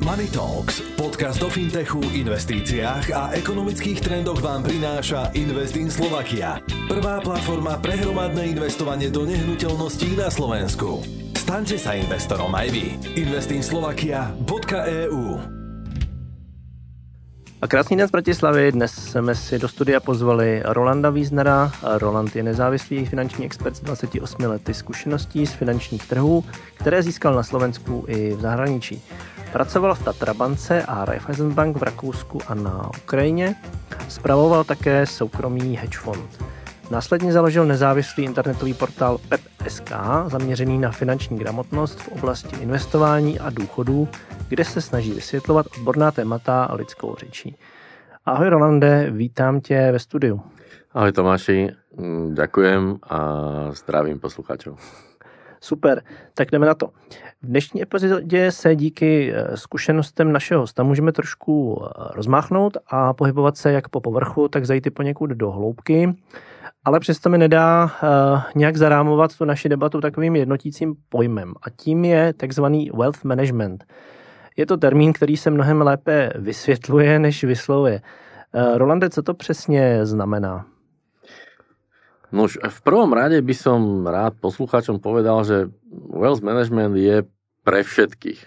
Money Talks, podcast o fintechu, investíciách a ekonomických trendoch vám prináša Invest in Slovakia. Prvá platforma pre hromadné investovanie do nehnuteľností na Slovensku. Staňte sa investorom aj vy. investinslovakia.eu A krásný den z Bratislavy. Dnes jsme si do studia pozvali Rolanda Wiesnera. Roland je nezávislý finanční expert s 28 lety zkušeností z finančních trhů, které získal na Slovensku i v zahraničí. Pracoval v Tatrabance a Raiffeisenbank v Rakousku a na Ukrajině. Spravoval také soukromý hedge fond. Následně založil nezávislý internetový portál PEP.sk zaměřený na finanční gramotnost v oblasti investování a důchodů, kde se snaží vysvětlovat odborná témata a lidskou řečí. Ahoj Rolande, vítám tě ve studiu. Ahoj Tomáši, ďakujem a zdravím posluchačov. Super, tak jdeme na to. V dnešní epizodě se díky eh, zkušenostem našeho hosta můžeme trošku eh, rozmáchnout a pohybovat se jak po povrchu, tak zajít i poněkud do hloubky. Ale přesto mi nedá uh, nějak zarámovat tu naši debatu takovým jednotícím pojmem. A tím je takzvaný wealth management. Je to termín, který se mnohem lépe vysvětluje, než vyslovuje. Rolande, co to přesně znamená? No už v prvom rade by som rád poslucháčom povedal, že wealth management je pre všetkých.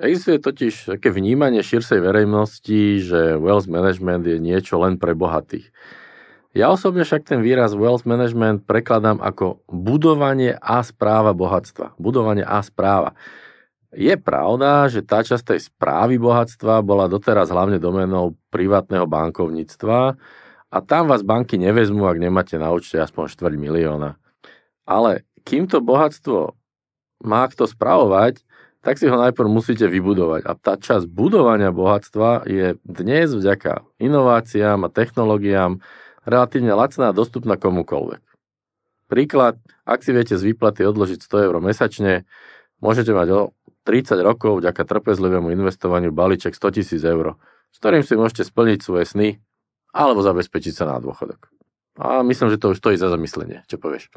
Existuje totiž také vnímanie širšej verejnosti, že wealth management je niečo len pre bohatých. Ja osobne však ten výraz wealth management prekladám ako budovanie a správa bohatstva. Budovanie a správa. Je pravda, že tá časť tej správy bohatstva bola doteraz hlavne domenou privátneho bankovníctva, a tam vás banky nevezmú, ak nemáte na účte aspoň 4 milióna. Ale kým to bohatstvo má kto spravovať, tak si ho najprv musíte vybudovať. A tá časť budovania bohatstva je dnes vďaka inováciám a technológiám relatívne lacná a dostupná komukoľvek. Príklad, ak si viete z výplaty odložiť 100 eur mesačne, môžete mať o 30 rokov vďaka trpezlivému investovaniu balíček 100 000 eur, s ktorým si môžete splniť svoje sny alebo zabezpečiť sa na dôchodok. A myslím, že to už stojí za zamyslenie. Čo povieš?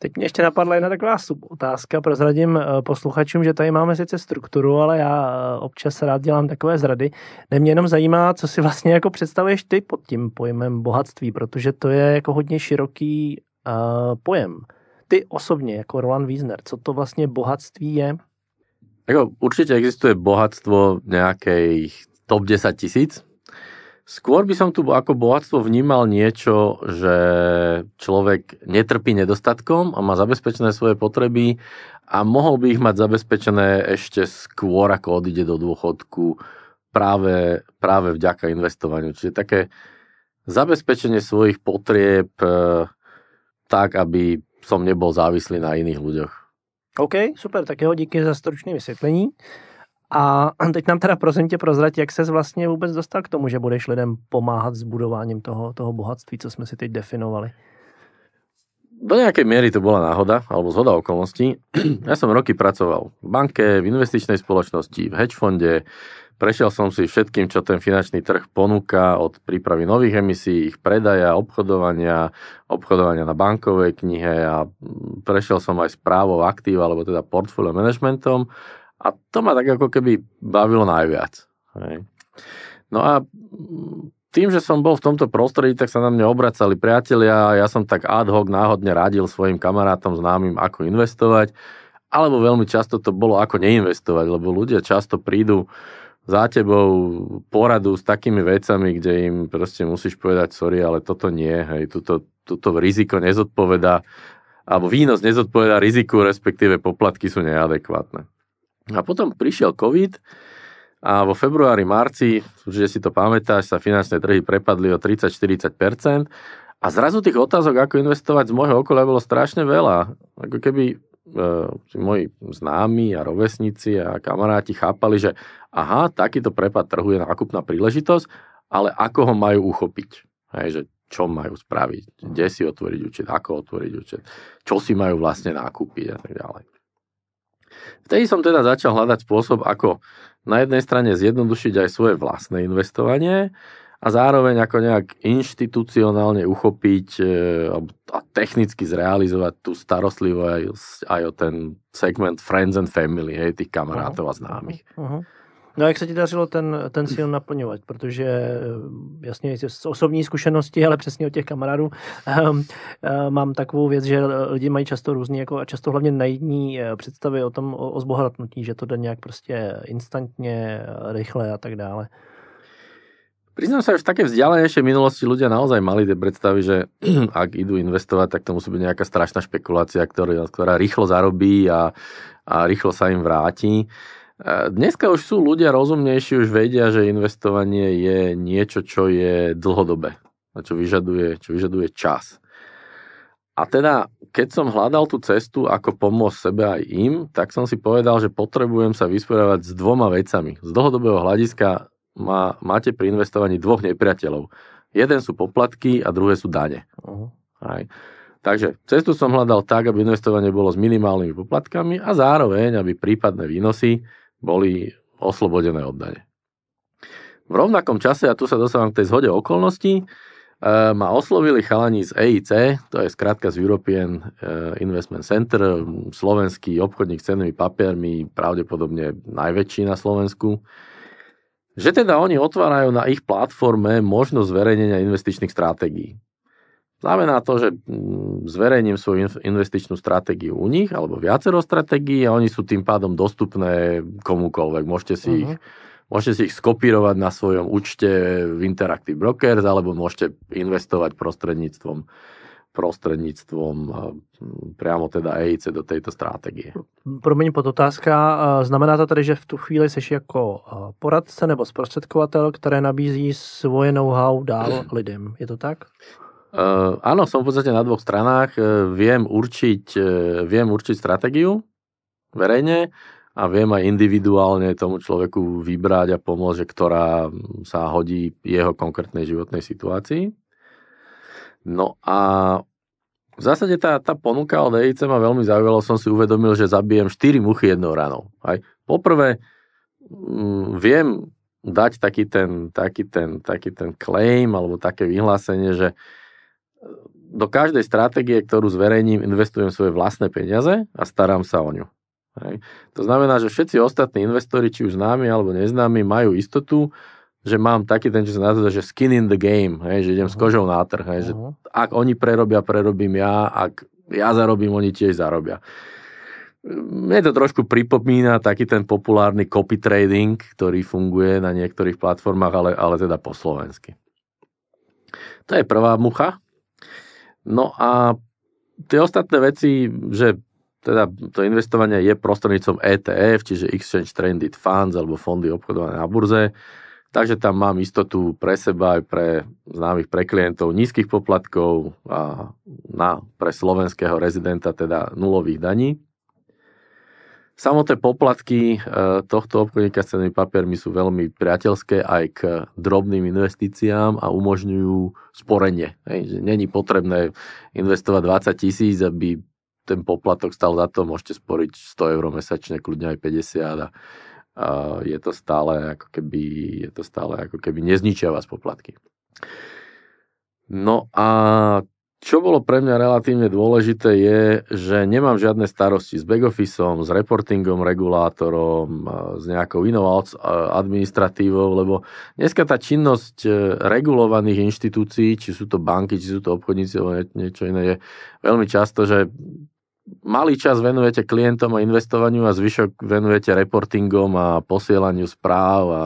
Teď mě ještě napadla jedna taková otázka. Prozradím eh, posluchačům, že tady máme sice strukturu, ale já eh, občas rád dělám takové zrady. Ne, mě jenom zajímá, co si vlastně jako představuješ ty pod tím pojmem bohatství, protože to je jako hodně široký uh, pojem. Ty osobně, jako Roland Wiesner, co to vlastně bohatství je? Jako určitě existuje bohatstvo nejakej top 10 tisíc, Skôr by som tu ako bohatstvo vnímal niečo, že človek netrpí nedostatkom a má zabezpečené svoje potreby a mohol by ich mať zabezpečené ešte skôr, ako odíde do dôchodku práve, práve vďaka investovaniu. Čiže také zabezpečenie svojich potrieb e, tak, aby som nebol závislý na iných ľuďoch. OK, super, tak jo, díky za stručné vysvětlení. A teď nám teda prosím tě prozrať, jak ses vlastně vůbec dostal k tomu, že budeš lidem pomáhat s budováním toho, toho bohatství, co jsme si teď definovali? Do nejakej miery to bola náhoda, alebo zhoda okolností. Ja som roky pracoval v banke, v investičnej spoločnosti, v hedge fonde, prešiel som si všetkým, čo ten finančný trh ponúka od prípravy nových emisí, ich predaja, obchodovania, obchodovania na bankovej knihe a prešiel som aj správou aktív, alebo teda portfolio managementom a to ma tak ako keby bavilo najviac. Hej. No a tým, že som bol v tomto prostredí, tak sa na mňa obracali priatelia a ja som tak ad hoc náhodne radil svojim kamarátom známym, ako investovať, alebo veľmi často to bolo ako neinvestovať, lebo ľudia často prídu za tebou poradu s takými vecami, kde im proste musíš povedať, sorry, ale toto nie, hej, tuto, tuto riziko nezodpoveda, alebo výnos nezodpoveda riziku, respektíve poplatky sú neadekvátne. A potom prišiel COVID a vo februári, marci, že si to pamätáš, sa finančné trhy prepadli o 30-40% a zrazu tých otázok, ako investovať z môjho okolia bolo strašne veľa. Ako keby e, moji známi a rovesníci a kamaráti chápali, že aha, takýto prepad trhu je nákupná príležitosť, ale ako ho majú uchopiť. Hej, že čo majú spraviť, kde si otvoriť účet, ako otvoriť účet, čo si majú vlastne nákupiť a tak ďalej. Vtedy som teda začal hľadať spôsob, ako na jednej strane zjednodušiť aj svoje vlastné investovanie a zároveň ako nejak inštitucionálne uchopiť e, a technicky zrealizovať tú starostlivosť aj o ten segment friends and family, hej, tých kamarátov uh-huh. a známych. Uh-huh. No a jak se ti dařilo ten, ten cíl naplňovat? Protože eh, jasně z osobní zkušenosti, ale přesně od těch kamarádů um, mám takovou věc, že lidi mají často různý, jako a často hlavně najdní představy o tom, o, o zbohatnutí, že to jde nějak prostě instantně, rychle a tak dále. Priznám sa, že v také vzdialenejšej minulosti ľudia naozaj mali tie predstavy, že ak idú investovať, tak to musí byť nejaká strašná špekulácia, ktorá, ktorá rýchlo zarobí a, a rýchlo sa im vráti. Dneska už sú ľudia rozumnejší, už vedia, že investovanie je niečo, čo je dlhodobé a čo vyžaduje, čo vyžaduje čas. A teda, keď som hľadal tú cestu, ako pomôcť sebe aj im, tak som si povedal, že potrebujem sa vysporiadať s dvoma vecami. Z dlhodobého hľadiska má, máte pri investovaní dvoch nepriateľov. Jeden sú poplatky a druhé sú dane. Uh-huh. Aj. Takže cestu som hľadal tak, aby investovanie bolo s minimálnymi poplatkami a zároveň, aby prípadné výnosy boli oslobodené od dane. V rovnakom čase, a tu sa dostávam k tej zhode okolností, e, ma oslovili chalani z EIC, to je skrátka z European e, Investment Center, slovenský obchodník s cenými papiermi, pravdepodobne najväčší na Slovensku, že teda oni otvárajú na ich platforme možnosť zverejnenia investičných stratégií. Znamená to, že mm, zverejním svoju investičnú stratégiu u nich, alebo viacero stratégií a oni sú tým pádom dostupné komukoľvek. Môžete si, uh-huh. ich, mhm. môžete si ich skopírovať na svojom účte v Interactive Brokers, alebo môžete investovať prostredníctvom prostredníctvom priamo teda EIC do tejto strategie. Promiň podotázka. Znamená to tedy, že v tu chvíli jsi jako poradce nebo zprostředkovatel, které nabízí svoje know-how dál lidem. Je to tak? Uh, áno, som v podstate na dvoch stranách. Uh, viem, určiť, uh, viem určiť stratégiu verejne a viem aj individuálne tomu človeku vybrať a pomôcť, ktorá sa hodí jeho konkrétnej životnej situácii. No a v zásade tá, tá ponuka od EIC ma veľmi zaujala, som si uvedomil, že zabijem 4 muchy jednou ranou. Aj. Poprvé, mm, viem dať taký ten, taký, ten, taký ten claim alebo také vyhlásenie, že do každej stratégie, ktorú zverejním, investujem svoje vlastné peniaze a starám sa o ňu. Hej. To znamená, že všetci ostatní investori, či už známi alebo neznámi, majú istotu, že mám taký ten, čo sa nazýva, že skin in the game, hej, že idem uh-huh. s kožou na trh. Hej, uh-huh. že ak oni prerobia, prerobím ja, ak ja zarobím, oni tiež zarobia. Mne to trošku pripomína taký ten populárny copy trading, ktorý funguje na niektorých platformách, ale, ale teda po slovensky. To je prvá mucha. No a tie ostatné veci, že teda to investovanie je prostrednícom ETF, čiže Exchange Traded Funds alebo fondy obchodované na burze, takže tam mám istotu pre seba aj pre známych, pre klientov nízkych poplatkov a na, pre slovenského rezidenta teda nulových daní. Samotné poplatky e, tohto obchodníka s cenými papiermi sú veľmi priateľské aj k drobným investíciám a umožňujú sporenie. Hej, že není potrebné investovať 20 tisíc, aby ten poplatok stal za to, môžete sporiť 100 eur mesačne, kľudne aj 50 a, je to stále ako keby, je to stále ako keby nezničia vás poplatky. No a čo bolo pre mňa relatívne dôležité je, že nemám žiadne starosti s backofficeom, s reportingom regulátorom, s nejakou inou administratívou, lebo dneska tá činnosť e, regulovaných inštitúcií, či sú to banky, či sú to obchodníci alebo niečo iné, je veľmi často, že malý čas venujete klientom a investovaniu a zvyšok venujete reportingom a posielaniu správ a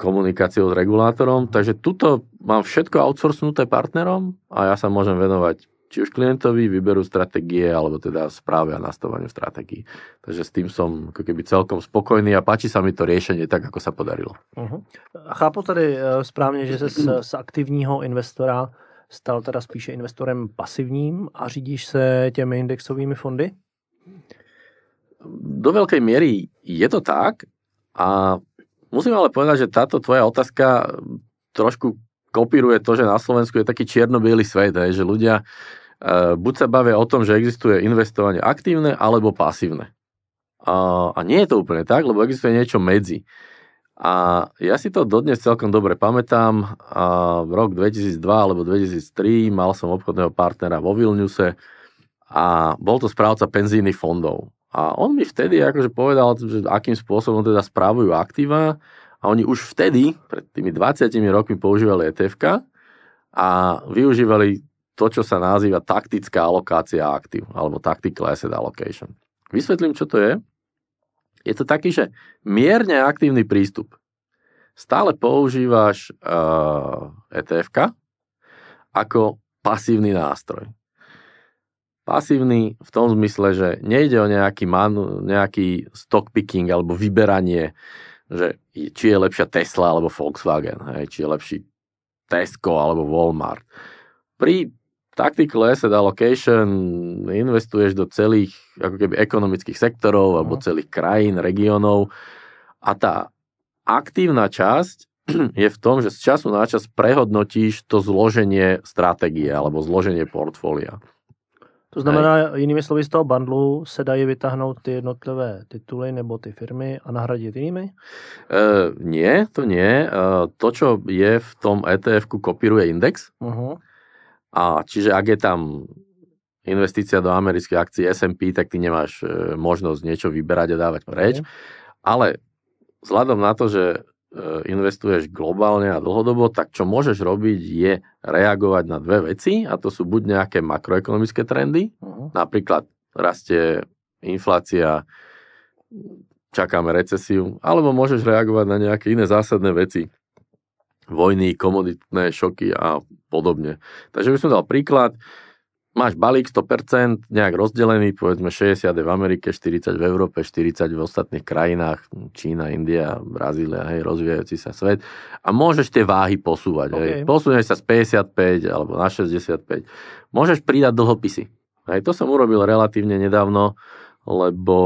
komunikáciou s regulátorom. Takže tuto mám všetko outsourcnuté partnerom a ja sa môžem venovať či už klientovi, výberu stratégie, alebo teda správe a nastavaniu stratégií. Takže s tým som ako keby celkom spokojný a páči sa mi to riešenie tak, ako sa podarilo. Uh-huh. Chápu tady eh, správně, že se z, z aktivního investora stal teda spíše investorem pasivním a řídíš se těmi indexovými fondy? Do veľkej miery je to tak a Musím ale povedať, že táto tvoja otázka trošku kopíruje to, že na Slovensku je taký čierno svet, hej, že ľudia e, buď sa bavia o tom, že existuje investovanie aktívne alebo pasívne. A, a nie je to úplne tak, lebo existuje niečo medzi. A ja si to dodnes celkom dobre pamätám. A v rok 2002 alebo 2003 mal som obchodného partnera vo Vilniuse a bol to správca penzijných fondov. A on mi vtedy akože povedal, že akým spôsobom teda správujú aktíva a oni už vtedy, pred tými 20 rokmi používali etf a využívali to, čo sa nazýva taktická alokácia aktív, alebo tactical asset allocation. Vysvetlím, čo to je. Je to taký, že mierne aktívny prístup. Stále používaš uh, etf ako pasívny nástroj. Pasívny v tom zmysle, že nejde o nejaký, man, nejaký stock picking alebo vyberanie, že či je lepšia Tesla alebo Volkswagen, hej, či je lepší Tesco alebo Walmart. Pri tactical asset allocation investuješ do celých ako keby ekonomických sektorov alebo mhm. celých krajín, regiónov a tá aktívna časť je v tom, že z času na čas prehodnotíš to zloženie stratégie alebo zloženie portfólia. To znamená, Hej. jinými slovy, z toho bundlu se dají vytáhnout ty jednotlivé tituly nebo ty firmy a nahradit jinými? E, nie, to nie. E, to, čo je v tom ETF-ku, kopíruje index. Uh-huh. A čiže ak je tam investícia do amerických akcií S&P, tak ty nemáš e, možnosť niečo vyberať a dávať preč. Okay. Ale vzhľadom na to, že investuješ globálne a dlhodobo, tak čo môžeš robiť je reagovať na dve veci a to sú buď nejaké makroekonomické trendy, uh-huh. napríklad rastie inflácia, čakáme recesiu, alebo môžeš reagovať na nejaké iné zásadné veci, vojny, komoditné šoky a podobne. Takže by som dal príklad, máš balík 100%, nejak rozdelený, povedzme 60 v Amerike, 40 v Európe, 40 v ostatných krajinách, Čína, India, Brazília, hej, rozvíjajúci sa svet. A môžeš tie váhy posúvať. Okay. Hej. Posunieš sa z 55 alebo na 65. Môžeš pridať dlhopisy. Hej, to som urobil relatívne nedávno, lebo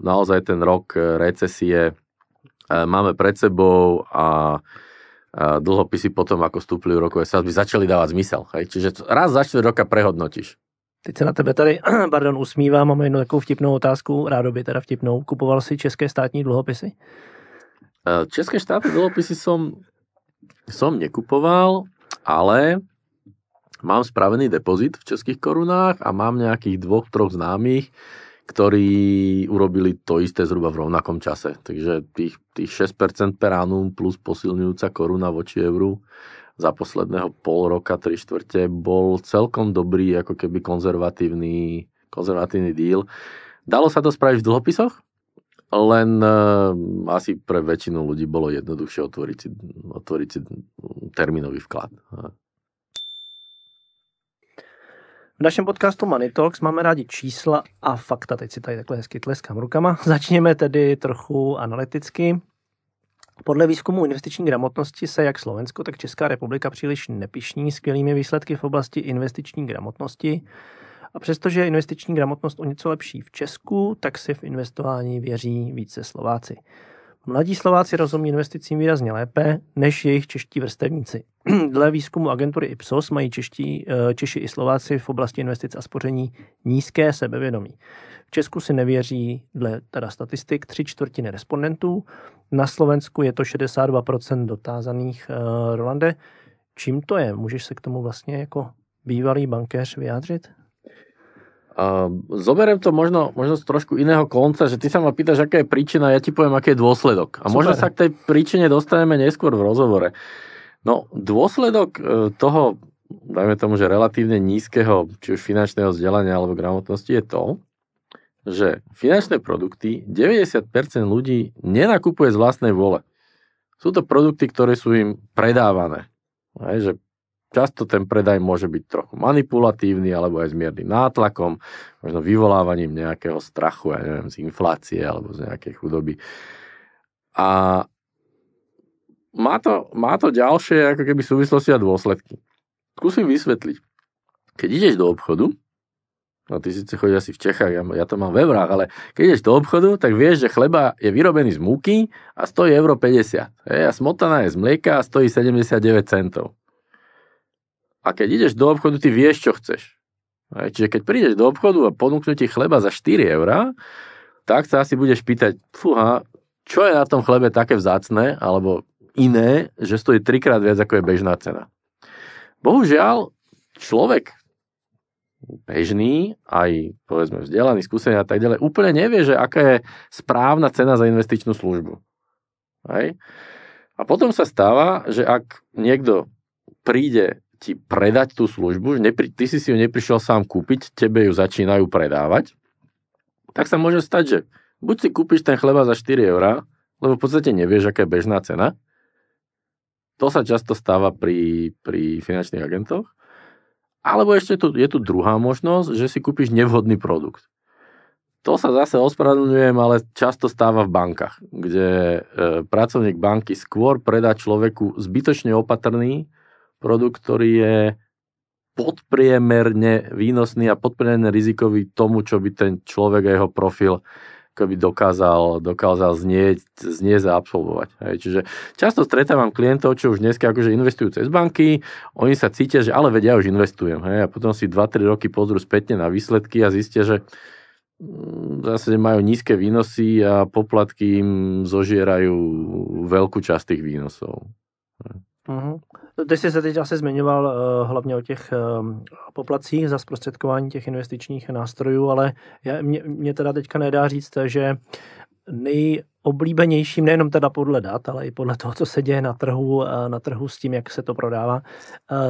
naozaj ten rok recesie e, máme pred sebou a dlhopisy potom, ako vstúpili rokové sazby, začali dávať zmysel. Hej? Čiže raz za čtvrt roka prehodnotíš. Teď se na tebe tady, pardon, usmívám, mám jednu takovou vtipnou otázku, rádoby teda vtipnou. Kupoval si české státní dlhopisy? E, české štátne dlhopisy som, som nekupoval, ale mám spravený depozit v českých korunách a mám nejakých dvoch, troch známych, ktorí urobili to isté zhruba v rovnakom čase. Takže tých, tých 6% per annum plus posilňujúca koruna voči euru za posledného pol roka, tri štvrte, bol celkom dobrý, ako keby konzervatívny, konzervatívny deal. Dalo sa to spraviť v dlhopisoch, len uh, asi pre väčšinu ľudí bolo jednoduchšie otvoriť si, otvoriť si termínový vklad. V našem podcastu Money Talks máme rádi čísla a fakta. Teď si tady takhle hezky tleskám rukama. Začněme tedy trochu analyticky. Podle výzkumu investiční gramotnosti se jak Slovensko, tak Česká republika příliš nepišní skvělými výsledky v oblasti investiční gramotnosti. A přestože je investiční gramotnost o něco lepší v Česku, tak si v investování věří více Slováci. Mladí Slováci rozumí investicím výrazně lépe než jejich čeští vrstevníci. Dle výzkumu agentury Ipsos mají čeští, eh, Češi i Slováci v oblasti investic a spoření nízké sebevědomí. V Česku si nevěří dle teda statistik tři čtvrtiny respondentů, na Slovensku je to 62% dotázaných. Eh, Rolande, čím to je? Můžeš se k tomu vlastně jako bývalý bankéř vyjádřit? Uh, zoberiem to možno, možno z trošku iného konca, že ty sa ma pýtaš, aká je príčina, ja ti poviem, aký je dôsledok. A Super. možno sa k tej príčine dostaneme neskôr v rozhovore. No, dôsledok e, toho, dajme tomu, že relatívne nízkeho, či už finančného vzdelania alebo gramotnosti je to, že finančné produkty 90% ľudí nenakupuje z vlastnej vôle. Sú to produkty, ktoré sú im predávané. Aj, že Často ten predaj môže byť trochu manipulatívny alebo aj s miernym nátlakom, možno vyvolávaním nejakého strachu, ja neviem, z inflácie alebo z nejakej chudoby. A má to, má to ďalšie ako keby súvislosti a dôsledky. Skúsim vysvetliť. Keď ideš do obchodu, no ty síce chodíš asi v Čechách, ja, ja to mám v eurách, ale keď ideš do obchodu, tak vieš, že chleba je vyrobený z múky a stojí euro 50. Hej, a smotana je z mlieka a stojí 79 centov. A keď ideš do obchodu, ty vieš, čo chceš. Čiže keď prídeš do obchodu a ponúknú ti chleba za 4 eurá, tak sa asi budeš pýtať, fúha, čo je na tom chlebe také vzácne, alebo iné, že stojí trikrát viac, ako je bežná cena. Bohužiaľ, človek bežný, aj povedzme vzdelaný, skúsený a tak ďalej, úplne nevie, že aká je správna cena za investičnú službu. Hej? A potom sa stáva, že ak niekto príde ti predať tú službu, nepri, ty si si ju neprišiel sám kúpiť, tebe ju začínajú predávať, tak sa môže stať, že buď si kúpiš ten chleba za 4 eurá, lebo v podstate nevieš, aká je bežná cena. To sa často stáva pri, pri finančných agentoch. Alebo ešte tu, je tu druhá možnosť, že si kúpiš nevhodný produkt. To sa zase ospravedlňujem, ale často stáva v bankách, kde e, pracovník banky skôr predá človeku zbytočne opatrný produkt, ktorý je podpriemerne výnosný a podpriemerne rizikový tomu, čo by ten človek a jeho profil by dokázal, dokázal znieť, znieť a absolvovať. Hej. Čiže často stretávam klientov, čo už dneska akože investujú cez banky, oni sa cítia, že ale vedia, ja už investujem. Hej. A potom si 2-3 roky pozrú spätne na výsledky a zistia, že mm, zase majú nízke výnosy a poplatky im zožierajú veľkú časť tých výnosov. Uh-huh. Ty jsi se teď asi zmiňoval uh, hlavně o těch uh, poplacích za zprostředkování těch investičních nástrojů, ale já, mě, mě teda teďka nedá říct, že nejoblíbenějším, nejenom teda podle dat, ale i podle toho, co se děje na trhu, eh, na trhu s tím, jak se to prodává,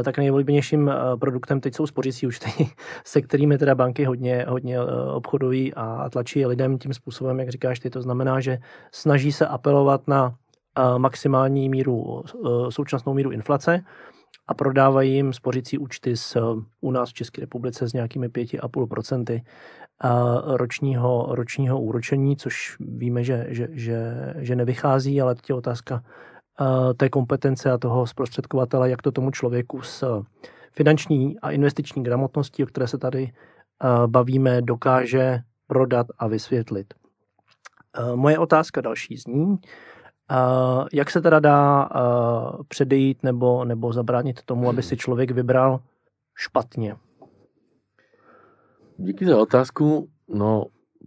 tak nejoblíbenějším produktem teď jsou spořící účty, se kterými teda banky hodně, hodně obchodují a tlačí lidem tím způsobem, jak říkáš ty. To znamená, že snaží se apelovat na maximální míru, e, současnou míru inflace a prodávají jim spořící účty s, u nás v České republice s nějakými 5,5% e, ročního, ročního úročení, což víme, že, že, že, že nevychází, ale teď je otázka e, té kompetence a toho zprostředkovatele, jak to tomu člověku s finanční a investiční gramotností, o které se tady bavíme, dokáže prodat a vysvětlit. Moje otázka další zní, Uh, jak se teda dá uh, předejít nebo, nebo zabránit tomu, aby si člověk vybral špatně? Díky za otázku. No,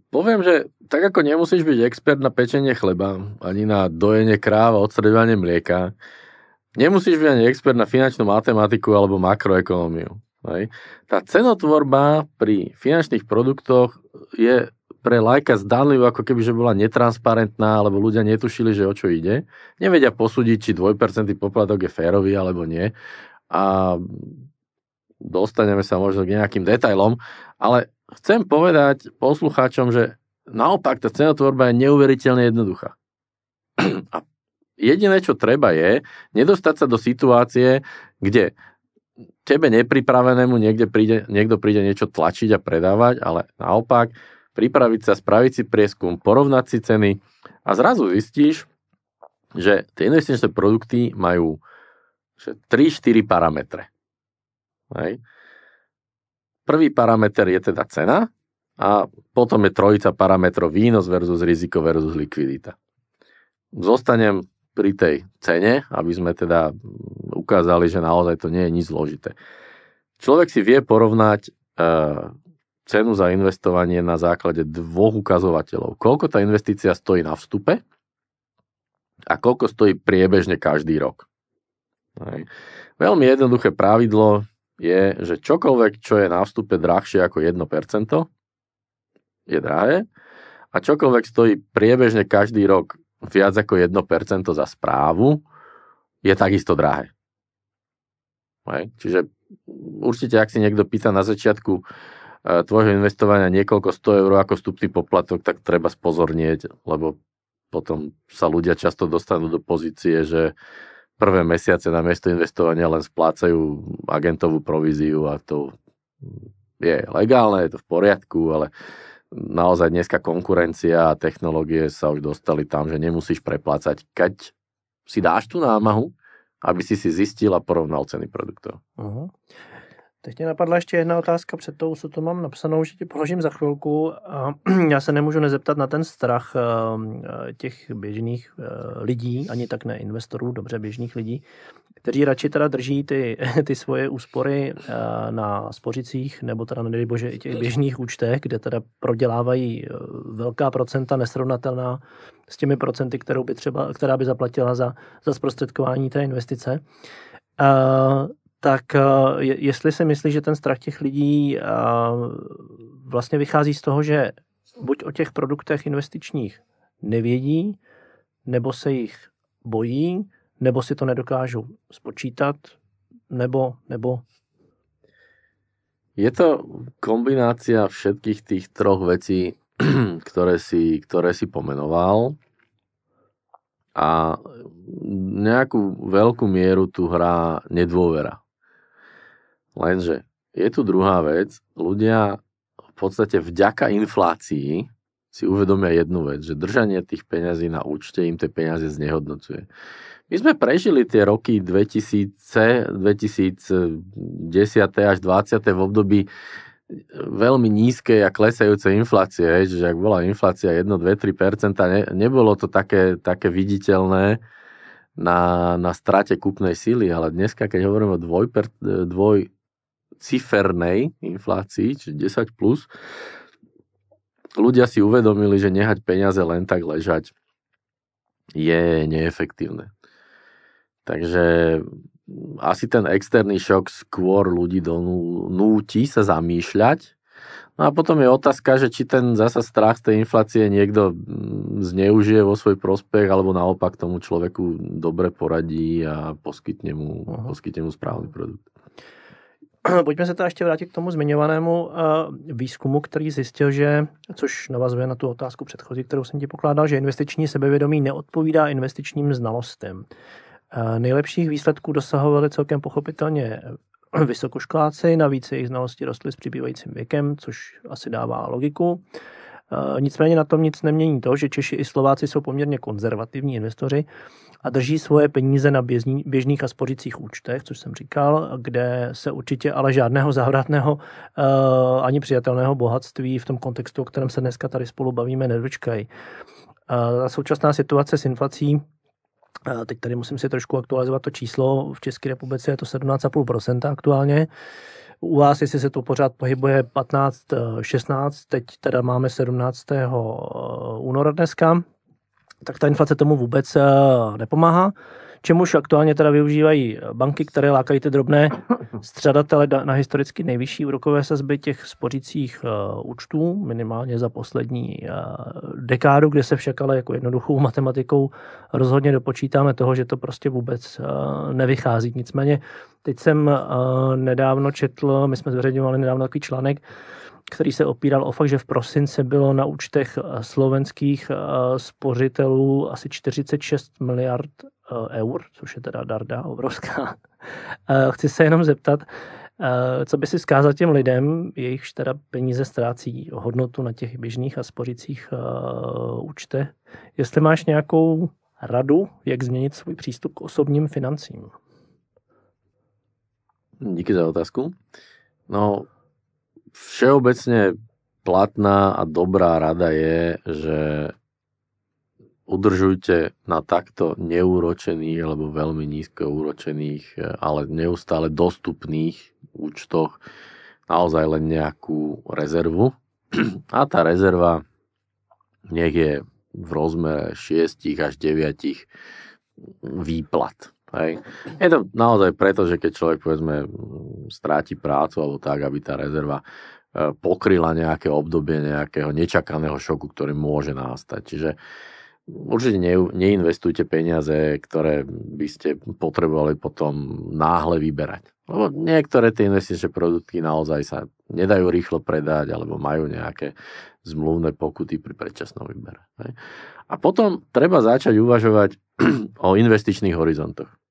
poviem, že tak ako nemusíš byť expert na pečenie chleba, ani na dojenie kráva, odstredovanie mlieka, nemusíš byť ani expert na finančnú matematiku alebo makroekonómiu. Hej. Tá cenotvorba pri finančných produktoch je pre lajka zdánlivo, ako keby, že bola netransparentná, alebo ľudia netušili, že o čo ide. Nevedia posúdiť, či 2% poplatok je férový, alebo nie. A dostaneme sa možno k nejakým detailom, ale chcem povedať poslucháčom, že naopak tá cenotvorba je neuveriteľne jednoduchá. A jediné, čo treba je nedostať sa do situácie, kde tebe nepripravenému niekde príde, niekto príde niečo tlačiť a predávať, ale naopak pripraviť sa, spraviť si prieskum, porovnať si ceny a zrazu zistíš, že tie investičné produkty majú 3-4 parametre. Hej. Prvý parameter je teda cena a potom je trojica parametrov výnos versus riziko versus likvidita. Zostanem pri tej cene, aby sme teda ukázali, že naozaj to nie je nič zložité. Človek si vie porovnať e, cenu za investovanie na základe dvoch ukazovateľov. Koľko tá investícia stojí na vstupe a koľko stojí priebežne každý rok. Veľmi jednoduché pravidlo je, že čokoľvek, čo je na vstupe drahšie ako 1%, je drahé a čokoľvek stojí priebežne každý rok viac ako 1% za správu, je takisto drahé. Čiže určite, ak si niekto pýta na začiatku, tvojho investovania niekoľko 100 eur ako vstupný poplatok, tak treba spozornieť, lebo potom sa ľudia často dostanú do pozície, že prvé mesiace na miesto investovania len splácajú agentovú províziu a to je legálne, je to v poriadku, ale naozaj dneska konkurencia a technológie sa už dostali tam, že nemusíš preplácať, keď si dáš tú námahu, aby si si zistil a porovnal ceny produktov. Uh-huh. Teď mě napadla ještě jedna otázka před tou, co to mám napsanou, že ti položím za chvilku. Já se nemůžu nezeptat na ten strach eh, těch běžných eh, lidí, ani tak ne investorů, dobře běžných lidí, kteří radši teda drží ty, ty svoje úspory eh, na spořicích, nebo teda nedej bože i těch běžných účtech, kde teda prodělávají velká procenta nesrovnatelná s těmi procenty, kterou by třeba, která by zaplatila za, za zprostředkování té investice tak jestli si myslí, že ten strach těch lidí vlastně vychází z toho, že buď o těch produktech investičních nevědí, nebo se jich bojí, nebo si to nedokážou spočítat, nebo, nebo je to kombinácia všetkých tých troch vecí, ktoré si, ktoré si pomenoval a nejakú veľkú mieru tu hrá nedôvera. Lenže je tu druhá vec. Ľudia v podstate vďaka inflácii si uvedomia jednu vec, že držanie tých peňazí na účte im tie peniaze znehodnocuje. My sme prežili tie roky 2000, 2010 až 2020 v období veľmi nízkej a klesajúcej inflácie, že ak bola inflácia 1, 2-3 % ne, nebolo to také, také viditeľné na, na strate kúpnej síly, ale dneska, keď hovoríme o 2, 2 cifernej inflácii, čiže 10 plus, ľudia si uvedomili, že nehať peniaze len tak ležať je neefektívne. Takže asi ten externý šok skôr ľudí donúti sa zamýšľať. No a potom je otázka, že či ten zasa strach z tej inflácie niekto mm, zneužije vo svoj prospech, alebo naopak tomu človeku dobre poradí a poskytne mu, poskytne mu správny produkt. Pojďme se teda ještě vrátit k tomu zmiňovanému eh, výzkumu, který zjistil, že, což navazuje na tu otázku předchozí, kterou jsem ti pokládal, že investiční sebevědomí neodpovídá investičním znalostem. Eh, nejlepších výsledků dosahovali celkem pochopitelně vysokoškoláci, navíc jejich znalosti rostly s přibývajícím věkem, což asi dává logiku. Eh, nicméně na tom nic nemění to, že Češi i Slováci jsou poměrně konzervativní investoři a drží svoje peníze na běžný, běžných a spořících účtech, což jsem říkal, kde se určitě ale žádného závratného uh, ani přijatelného bohatství v tom kontextu, o kterém se dneska tady spolu bavíme, nedočkají. Uh, současná situace s inflací Teď tady musím si trošku aktualizovat to číslo. V České republice je to 17,5% aktuálně. U vás, jestli se to pořád pohybuje 15, 16, teď teda máme 17. února dneska, tak ta inflace tomu vůbec eh, nepomáhá. Čemuž aktuálně teda využívají banky, které lákají ty drobné střadatele na historicky nejvyšší úrokové sazby těch spořících uh, účtů, minimálně za poslední dekádu, kde se však ale jako jednoduchou matematikou rozhodně dopočítáme toho, že to prostě vůbec nevychází. Nicméně teď jsem nedávno četl, my jsme zveřejňovali nedávno takový článek, který se opíral o fakt, že v prosinci bylo na účtech eh, slovenských eh, spořitelů asi 46 miliard eh, eur, což je teda darda obrovská. Chci se jenom zeptat, co by si zkázat těm lidem, jejichž teda peníze ztrácí hodnotu na těch běžných a spořících účtech, jestli máš nějakou radu, jak změnit svůj přístup k osobním financím? Díky za otázku. No, všeobecne platná a dobrá rada je, že udržujte na takto neúročených alebo veľmi nízko úročených, ale neustále dostupných účtoch naozaj len nejakú rezervu. A tá rezerva nech je v rozmere 6 až 9 výplat. Hej. Je to naozaj preto, že keď človek povedzme stráti prácu alebo tak, aby tá rezerva e, pokryla nejaké obdobie nejakého nečakaného šoku, ktorý môže nastať. Čiže určite ne, neinvestujte peniaze, ktoré by ste potrebovali potom náhle vyberať. Lebo niektoré tie investičné produkty naozaj sa nedajú rýchlo predať alebo majú nejaké zmluvné pokuty pri predčasnom výbere. A potom treba začať uvažovať o investičných horizontoch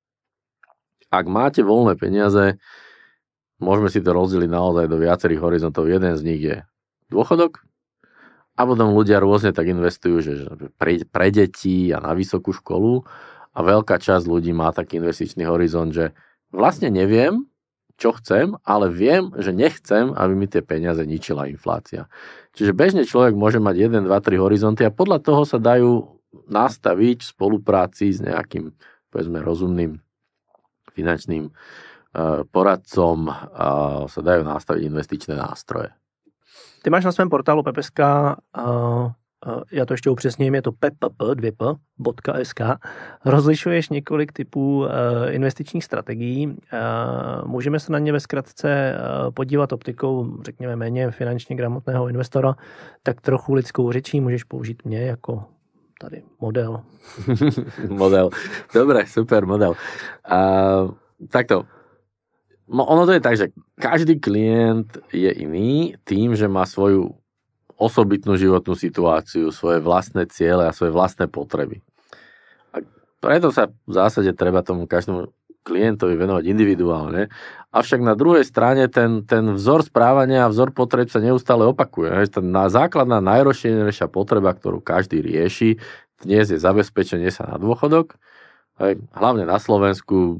ak máte voľné peniaze, môžeme si to rozdeliť naozaj do viacerých horizontov. Jeden z nich je dôchodok a potom ľudia rôzne tak investujú, že pre, pre deti a na vysokú školu a veľká časť ľudí má taký investičný horizont, že vlastne neviem, čo chcem, ale viem, že nechcem, aby mi tie peniaze ničila inflácia. Čiže bežne človek môže mať 1, 2, 3 horizonty a podľa toho sa dajú nastaviť v spolupráci s nejakým, povedzme, rozumným finančným eh, poradcom sa dajú nastaviť investičné nástroje. Ty máš na svém portálu PPSK uh, já to ještě upřesním, je to ppp2p.sk, rozlišuješ několik typů investičních strategií. Můžeme se na ně ve zkratce podívat optikou, řekněme, méně finančně gramotného investora, tak trochu lidskou řečí můžeš použít mě jako tady model. model. Dobre, super model. Uh, takto, ono to je tak, že každý klient je iný tým, že má svoju osobitnú životnú situáciu, svoje vlastné ciele a svoje vlastné potreby. A preto sa v zásade treba tomu každému klientovi venovať individuálne. Avšak na druhej strane ten, ten vzor správania a vzor potreb sa neustále opakuje. Tá základná najrozšírenejšia potreba, ktorú každý rieši, dnes je zabezpečenie sa na dôchodok. Hlavne na Slovensku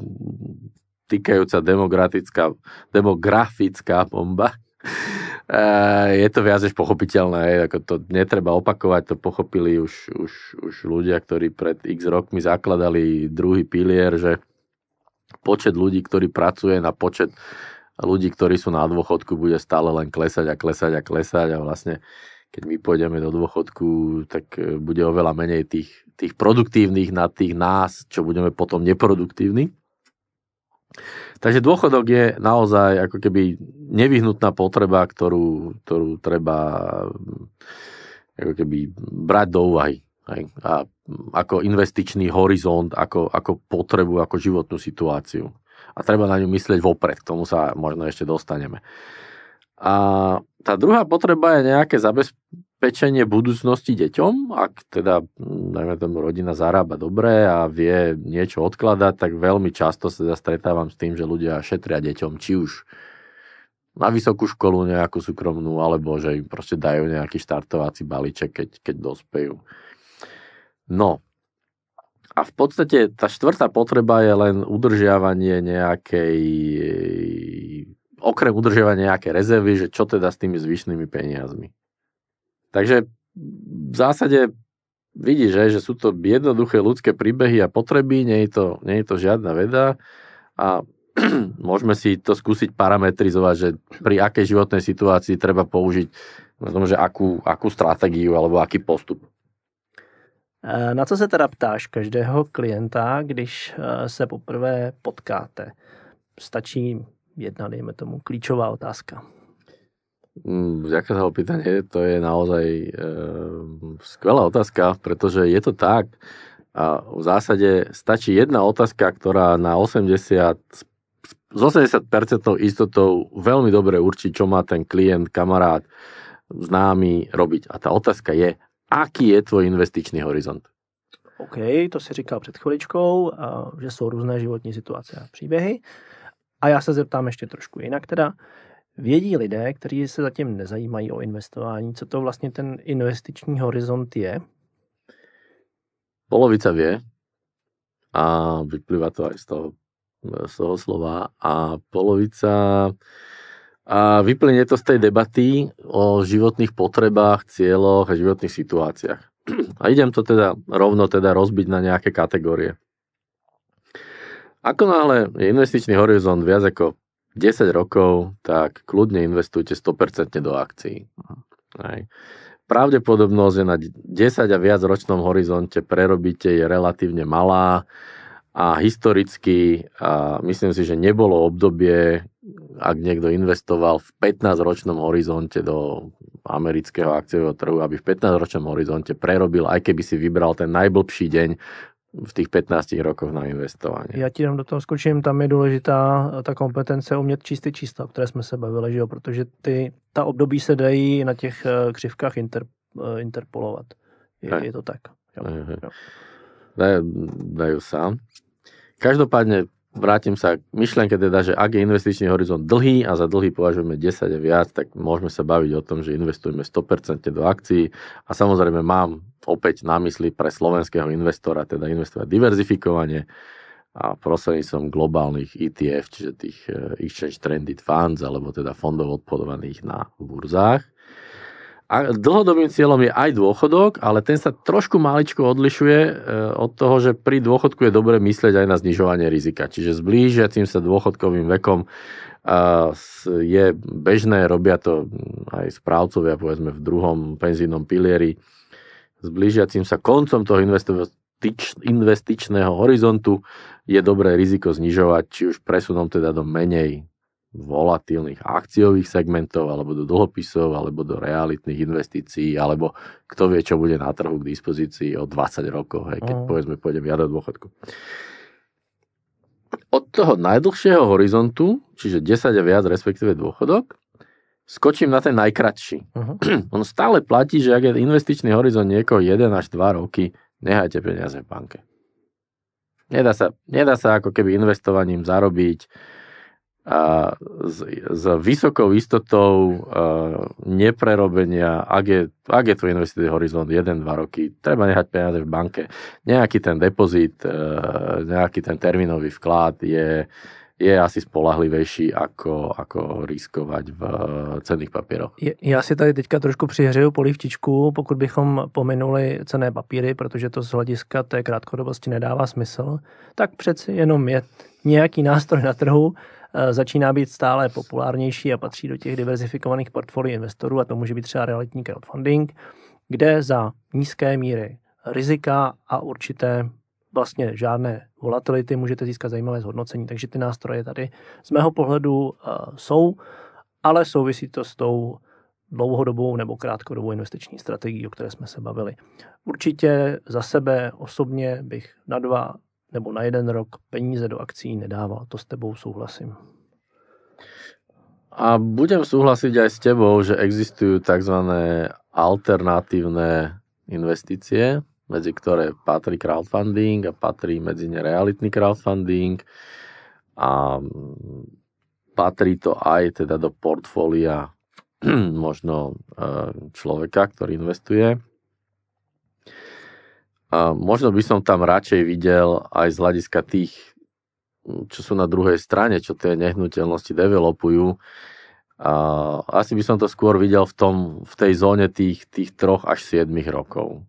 týkajúca demografická, demografická bomba. Je to viac než pochopiteľné, ako to netreba opakovať, to pochopili už, už, už ľudia, ktorí pred x rokmi zakladali druhý pilier, že počet ľudí, ktorí pracuje na počet ľudí, ktorí sú na dôchodku, bude stále len klesať a klesať a klesať a vlastne keď my pôjdeme do dôchodku, tak e, bude oveľa menej tých, tých produktívnych na tých nás, čo budeme potom neproduktívni. Takže dôchodok je naozaj ako keby nevyhnutná potreba, ktorú, ktorú treba ako keby brať do úvahy. Hej? A ako investičný horizont, ako, ako potrebu, ako životnú situáciu. A treba na ňu myslieť vopred, k tomu sa možno ešte dostaneme. A tá druhá potreba je nejaké zabezpečenie budúcnosti deťom. Ak teda, najmä tomu, rodina zarába dobre a vie niečo odkladať, tak veľmi často sa teda stretávam s tým, že ľudia šetria deťom, či už na vysokú školu nejakú súkromnú, alebo že im proste dajú nejaký štartovací balíček, keď, keď dospejú. No, a v podstate tá štvrtá potreba je len udržiavanie nejakej okrem udržiavania nejaké rezervy, že čo teda s tými zvyšnými peniazmi. Takže v zásade vidíš, že, sú to jednoduché ľudské príbehy a potreby, nie je to, nie je to žiadna veda a môžeme si to skúsiť parametrizovať, že pri akej životnej situácii treba použiť tom, že akú, akú strategiu alebo aký postup. E, na co se teda ptáš každého klienta, když e, se poprvé potkáte? Stačí jedna, dejme tomu, klíčová otázka. Mm, ďakujem za opýtanie, to je naozaj e, skvelá otázka, pretože je to tak a v zásade stačí jedna otázka, ktorá na 80 s 80% istotou veľmi dobre určí, čo má ten klient, kamarát, známy robiť. A tá otázka je, aký je tvoj investičný horizont? OK, to si říkal před chviličkou, že jsou různé životní situace a příběhy. A já se zeptám ještě trošku jinak teda. Vědí lidé, kteří se zatím nezajímají o investování, co to vlastně ten investiční horizont je? Polovica vie a vyplýva to aj z toho, z toho slova a polovica a vyplynie to z tej debaty o životných potrebách, cieľoch a životných situáciách. A idem to teda rovno teda rozbiť na nejaké kategórie. Ako náhle je investičný horizont viac ako 10 rokov, tak kľudne investujte 100% do akcií. Hej. Pravdepodobnosť, že na 10 a viac ročnom horizonte prerobíte je relatívne malá a historicky a myslím si, že nebolo obdobie, ak niekto investoval v 15-ročnom horizonte do amerického akciového trhu, aby v 15-ročnom horizonte prerobil, aj keby si vybral ten najblbší deň v tých 15 rokoch na investování. Já ti jenom do toho skočím, tam je důležitá ta kompetence umět číst ty čísla, o které jsme se bavili, že jo? protože ty, ta období se dají na těch eh, křivkách inter, eh, interpolovat. Je, je to tak. Jo. Jo. Dajú, dajú sa. Každopádne vrátim sa k myšlienke teda, že ak je investičný horizont dlhý a za dlhý považujeme 10 a viac, tak môžeme sa baviť o tom, že investujeme 100% do akcií a samozrejme mám opäť na mysli pre slovenského investora, teda investovať diverzifikovanie a prostredníctvom globálnych ETF, čiže tých eh, Exchange Trended Funds, alebo teda fondov odpodovaných na burzách. A dlhodobým cieľom je aj dôchodok, ale ten sa trošku maličko odlišuje eh, od toho, že pri dôchodku je dobre myslieť aj na znižovanie rizika. Čiže s blížiacim sa dôchodkovým vekom eh, je bežné, robia to aj správcovia povedzme v druhom penzínom pilieri, s blížiacim sa koncom toho investič, investičného horizontu je dobré riziko znižovať, či už presunom teda do menej volatilných akciových segmentov, alebo do dlhopisov, alebo do realitných investícií, alebo kto vie, čo bude na trhu k dispozícii o 20 rokov, hej, keď mm. povedzme pôjdem ja do dôchodku. Od toho najdlhšieho horizontu, čiže 10 a viac, respektíve dôchodok, skočím na ten najkratší. Uh-huh. On stále platí, že ak je investičný horizont niekoho 1 až 2 roky, nehajte peniaze v banke. Nedá sa, nedá sa ako keby investovaním zarobiť a s, s vysokou istotou neprerobenia, ak je, ak je tvoj investičný horizont 1-2 roky, treba nehať peniaze v banke. Nejaký ten depozit, nejaký ten termínový vklad je, je asi spolahlivejší ako, ako riskovať v cenných papíroch. Já si tady teďka trošku přihřeju polivčičku, pokud bychom pominuli cené papíry, protože to z hlediska té krátkodobosti nedává smysl, tak přeci jenom je nějaký nástroj na trhu, začíná být stále populárnější a patří do těch diverzifikovaných portfolií investorů a to může být třeba realitní crowdfunding, kde za nízké míry rizika a určité vlastně žádné volatility můžete získat zajímavé zhodnocení. Takže ty nástroje tady z mého pohledu uh, jsou, ale souvisí to s tou dlouhodobou nebo krátkodobou investiční strategií, o které jsme se bavili. Určitě za sebe osobně bych na dva nebo na jeden rok peníze do akcií nedával. To s tebou souhlasím. A budem súhlasiť aj s tebou, že existujú tzv. alternatívne investície, medzi ktoré patrí crowdfunding a patrí medzi ne realitný crowdfunding a patrí to aj teda do portfólia možno e, človeka, ktorý investuje. Možno by som tam radšej videl aj z hľadiska tých, čo sú na druhej strane, čo tie nehnuteľnosti developujú. A asi by som to skôr videl v, tom, v tej zóne tých, tých troch až 7 rokov.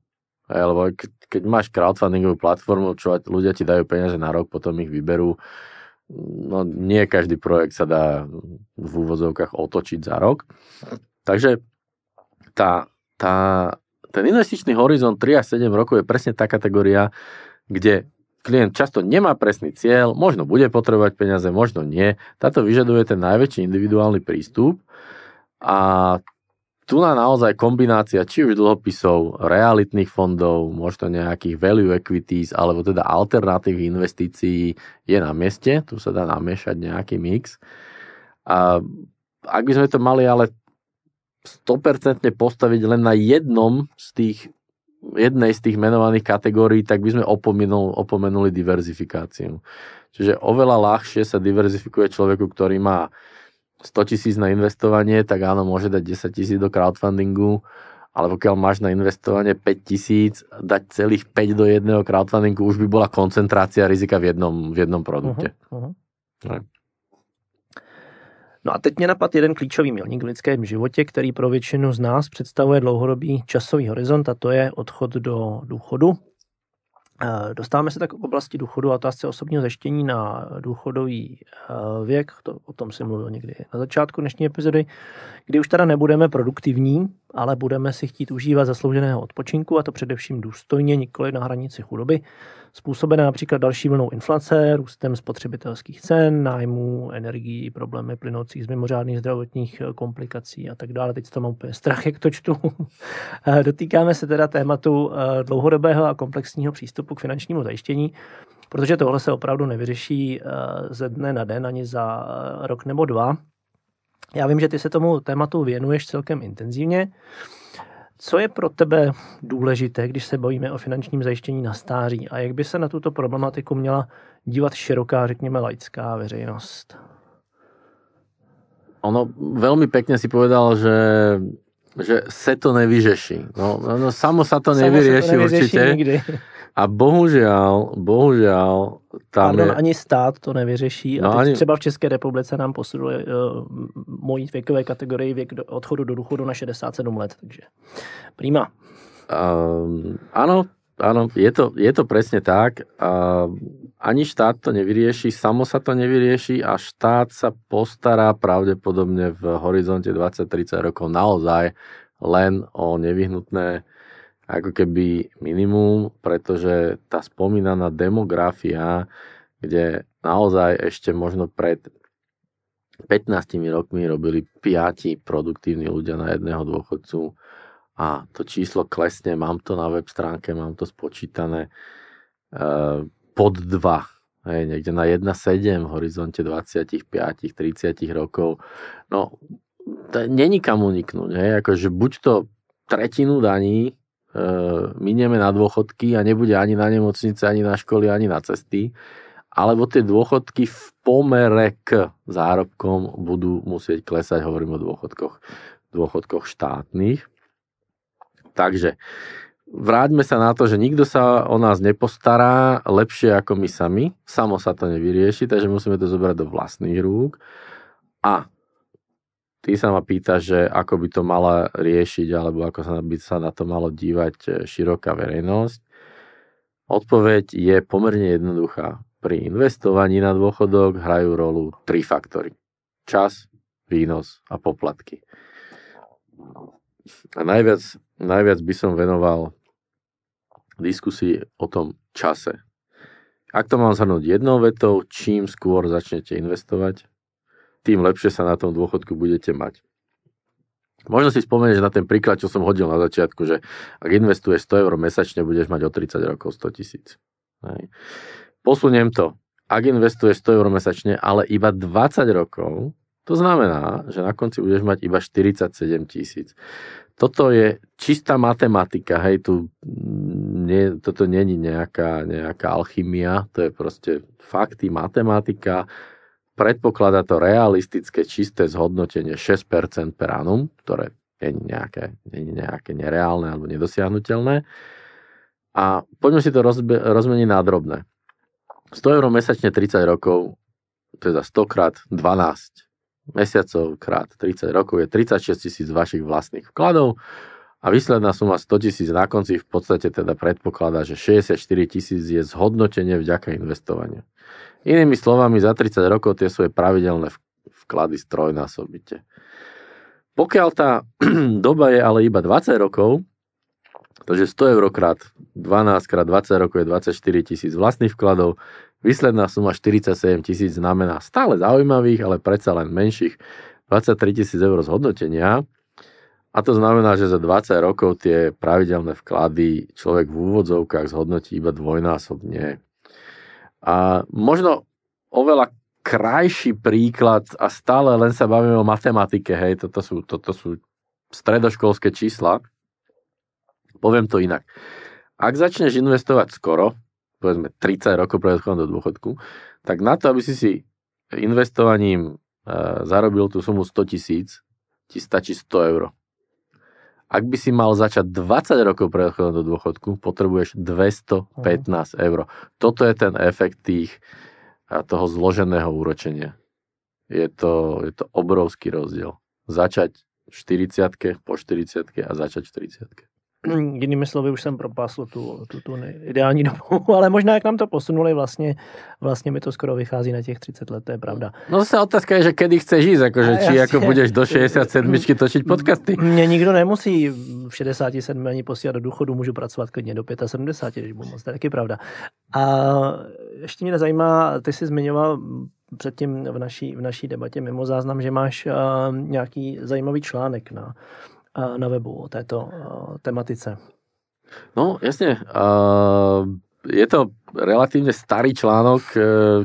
Lebo keď máš crowdfundingovú platformu, čo ľudia ti dajú peniaze na rok, potom ich vyberú, no nie každý projekt sa dá v úvozovkách otočiť za rok. Takže tá, tá ten investičný horizont 3 až 7 rokov je presne tá kategória, kde klient často nemá presný cieľ, možno bude potrebovať peniaze, možno nie. Táto vyžaduje ten najväčší individuálny prístup a tu na naozaj kombinácia či už dlhopisov, realitných fondov, možno nejakých value equities, alebo teda alternatívnych investícií je na mieste, tu sa dá namiešať nejaký mix. A ak by sme to mali ale 100% postaviť len na jednom z tých jednej z tých menovaných kategórií, tak by sme opomenul, opomenuli diverzifikáciu. Čiže oveľa ľahšie sa diverzifikuje človeku, ktorý má 100 tisíc na investovanie, tak áno, môže dať 10 tisíc do crowdfundingu, ale pokiaľ máš na investovanie 5 tisíc, dať celých 5 do jedného crowdfundingu, už by bola koncentrácia rizika v jednom, v jednom produkte. Uh-huh, uh-huh. No a teď mě napad jeden klíčový milník v lidském životě, který pro většinu z nás představuje dlouhodobý časový horizont a to je odchod do důchodu. Dostáváme se tak k oblasti důchodu a otázce osobního zaštění na důchodový eh, věk, to, o tom jsem mluvil někdy na začátku dnešní epizody, kdy už teda nebudeme produktivní, ale budeme si chtít užívat zaslouženého odpočinku a to především důstojně, nikoli na hranici chudoby způsobené například další vlnou inflace, růstem spotřebitelských cen, nájmů, energií, problémy plynoucích z mimořádných zdravotních eh, komplikací a tak dále. Teď to mám úplně strach, jak to čtu. Eh, dotýkáme se teda tématu eh, dlouhodobého a komplexního přístupu k finančnímu zajištění, protože tohle se opravdu nevyřeší ze dne na den ani za rok nebo dva. Já vím, že ty se tomu tématu věnuješ celkem intenzivně. Co je pro tebe důležité, když se bavíme o finančním zajištění na stáří a jak by se na tuto problematiku měla dívat široká, řekněme, laická veřejnost? Ono veľmi pekne si povedal, že že se to nevyřeší. No, no, no samo sa to nevyrieši určite. Nikdy. A bohužiaľ, bohužiaľ, tam Pardon, je... ani stát to nevyřeší. No, a teď ani... třeba v České republice nám posunuli uh, mojí věkové kategorii věk do, odchodu do důchodu na 67 let, takže prima. Uh, áno, áno, je to, je to presne tak. Uh, ani štát to nevyrieši, samo sa to nevyrieši a štát sa postará pravdepodobne v horizonte 20-30 rokov naozaj len o nevyhnutné ako keby minimum, pretože tá spomínaná demografia, kde naozaj ešte možno pred 15 rokmi robili 5 produktívni ľudia na jedného dôchodcu a to číslo klesne, mám to na web stránke, mám to spočítané eh, pod 2, hej, niekde na 1,7 v horizonte 25, 30 rokov. No, není kam uniknúť, hej, akože buď to tretinu daní E, minieme na dôchodky a nebude ani na nemocnice, ani na školy, ani na cesty, alebo tie dôchodky v pomere k zárobkom budú musieť klesať, hovorím o dôchodkoch, dôchodkoch štátnych. Takže vráťme sa na to, že nikto sa o nás nepostará lepšie ako my sami. Samo sa to nevyrieši, takže musíme to zobrať do vlastných rúk. A Ty sa ma pýta, že ako by to mala riešiť, alebo ako sa by sa na to malo dívať e, široká verejnosť. Odpoveď je pomerne jednoduchá. Pri investovaní na dôchodok hrajú rolu tri faktory. Čas, výnos a poplatky. A najviac, najviac by som venoval diskusii o tom čase. Ak to mám zhrnúť jednou vetou, čím skôr začnete investovať, tým lepšie sa na tom dôchodku budete mať. Možno si spomenieš na ten príklad, čo som hodil na začiatku, že ak investuješ 100 eur mesačne, budeš mať o 30 rokov 100 tisíc. Posuniem to. Ak investuješ 100 eur mesačne, ale iba 20 rokov, to znamená, že na konci budeš mať iba 47 tisíc. Toto je čistá matematika, hej, tu nie, toto není nejaká, nejaká alchymia, to je proste fakty, matematika, predpokladá to realistické čisté zhodnotenie 6% per annum, ktoré je nejaké, je nejaké nereálne alebo nedosiahnutelné. A poďme si to rozbe, rozmeniť na drobné. 100 eur mesačne 30 rokov, teda 100 krát 12 mesiacov krát 30 rokov je 36 tisíc vašich vlastných vkladov a výsledná suma 100 tisíc na konci v podstate teda predpokladá, že 64 tisíc je zhodnotenie vďaka investovaniu. Inými slovami, za 30 rokov tie svoje pravidelné vklady strojnásobíte. Pokiaľ tá doba je ale iba 20 rokov, takže 100 eur krát 12 krát 20 rokov je 24 tisíc vlastných vkladov, výsledná suma 47 tisíc znamená stále zaujímavých, ale predsa len menších 23 tisíc eur zhodnotenia. A to znamená, že za 20 rokov tie pravidelné vklady človek v úvodzovkách zhodnotí iba dvojnásobne. A možno oveľa krajší príklad a stále len sa bavíme o matematike, hej, toto sú, toto sú stredoškolské čísla. Poviem to inak. Ak začneš investovať skoro, povedzme 30 rokov pred odchodom do dôchodku, tak na to, aby si si investovaním e, zarobil tú sumu 100 tisíc, ti stačí 100 eur. Ak by si mal začať 20 rokov pred odchodom do dôchodku, potrebuješ 215 eur. Toto je ten efekt tých, toho zloženého úročenia. Je to, je to obrovský rozdiel. Začať v 40 po 40 a začať v 40 jinými slovy už jsem propásl tu, tu, tu ideální dobu, ale možná jak nám to posunuli, vlastně, vlastně mi to skoro vychází na těch 30 let, to je pravda. No zase otázka je, že kedy chceš ísť, akože, či jasne. ako budeš do 67 točiť podcasty. Mě nikdo nemusí v 67 ani posílat do důchodu, můžu pracovat klidně do 75, když budu moc, to je taky pravda. A ještě mě nezajímá, ty jsi zmiňoval předtím v naší, v naší debatě mimo záznam, že máš uh, nějaký zajímavý článek na, na webu o této tematice? No, jasne. Je to relatívne starý článok, e,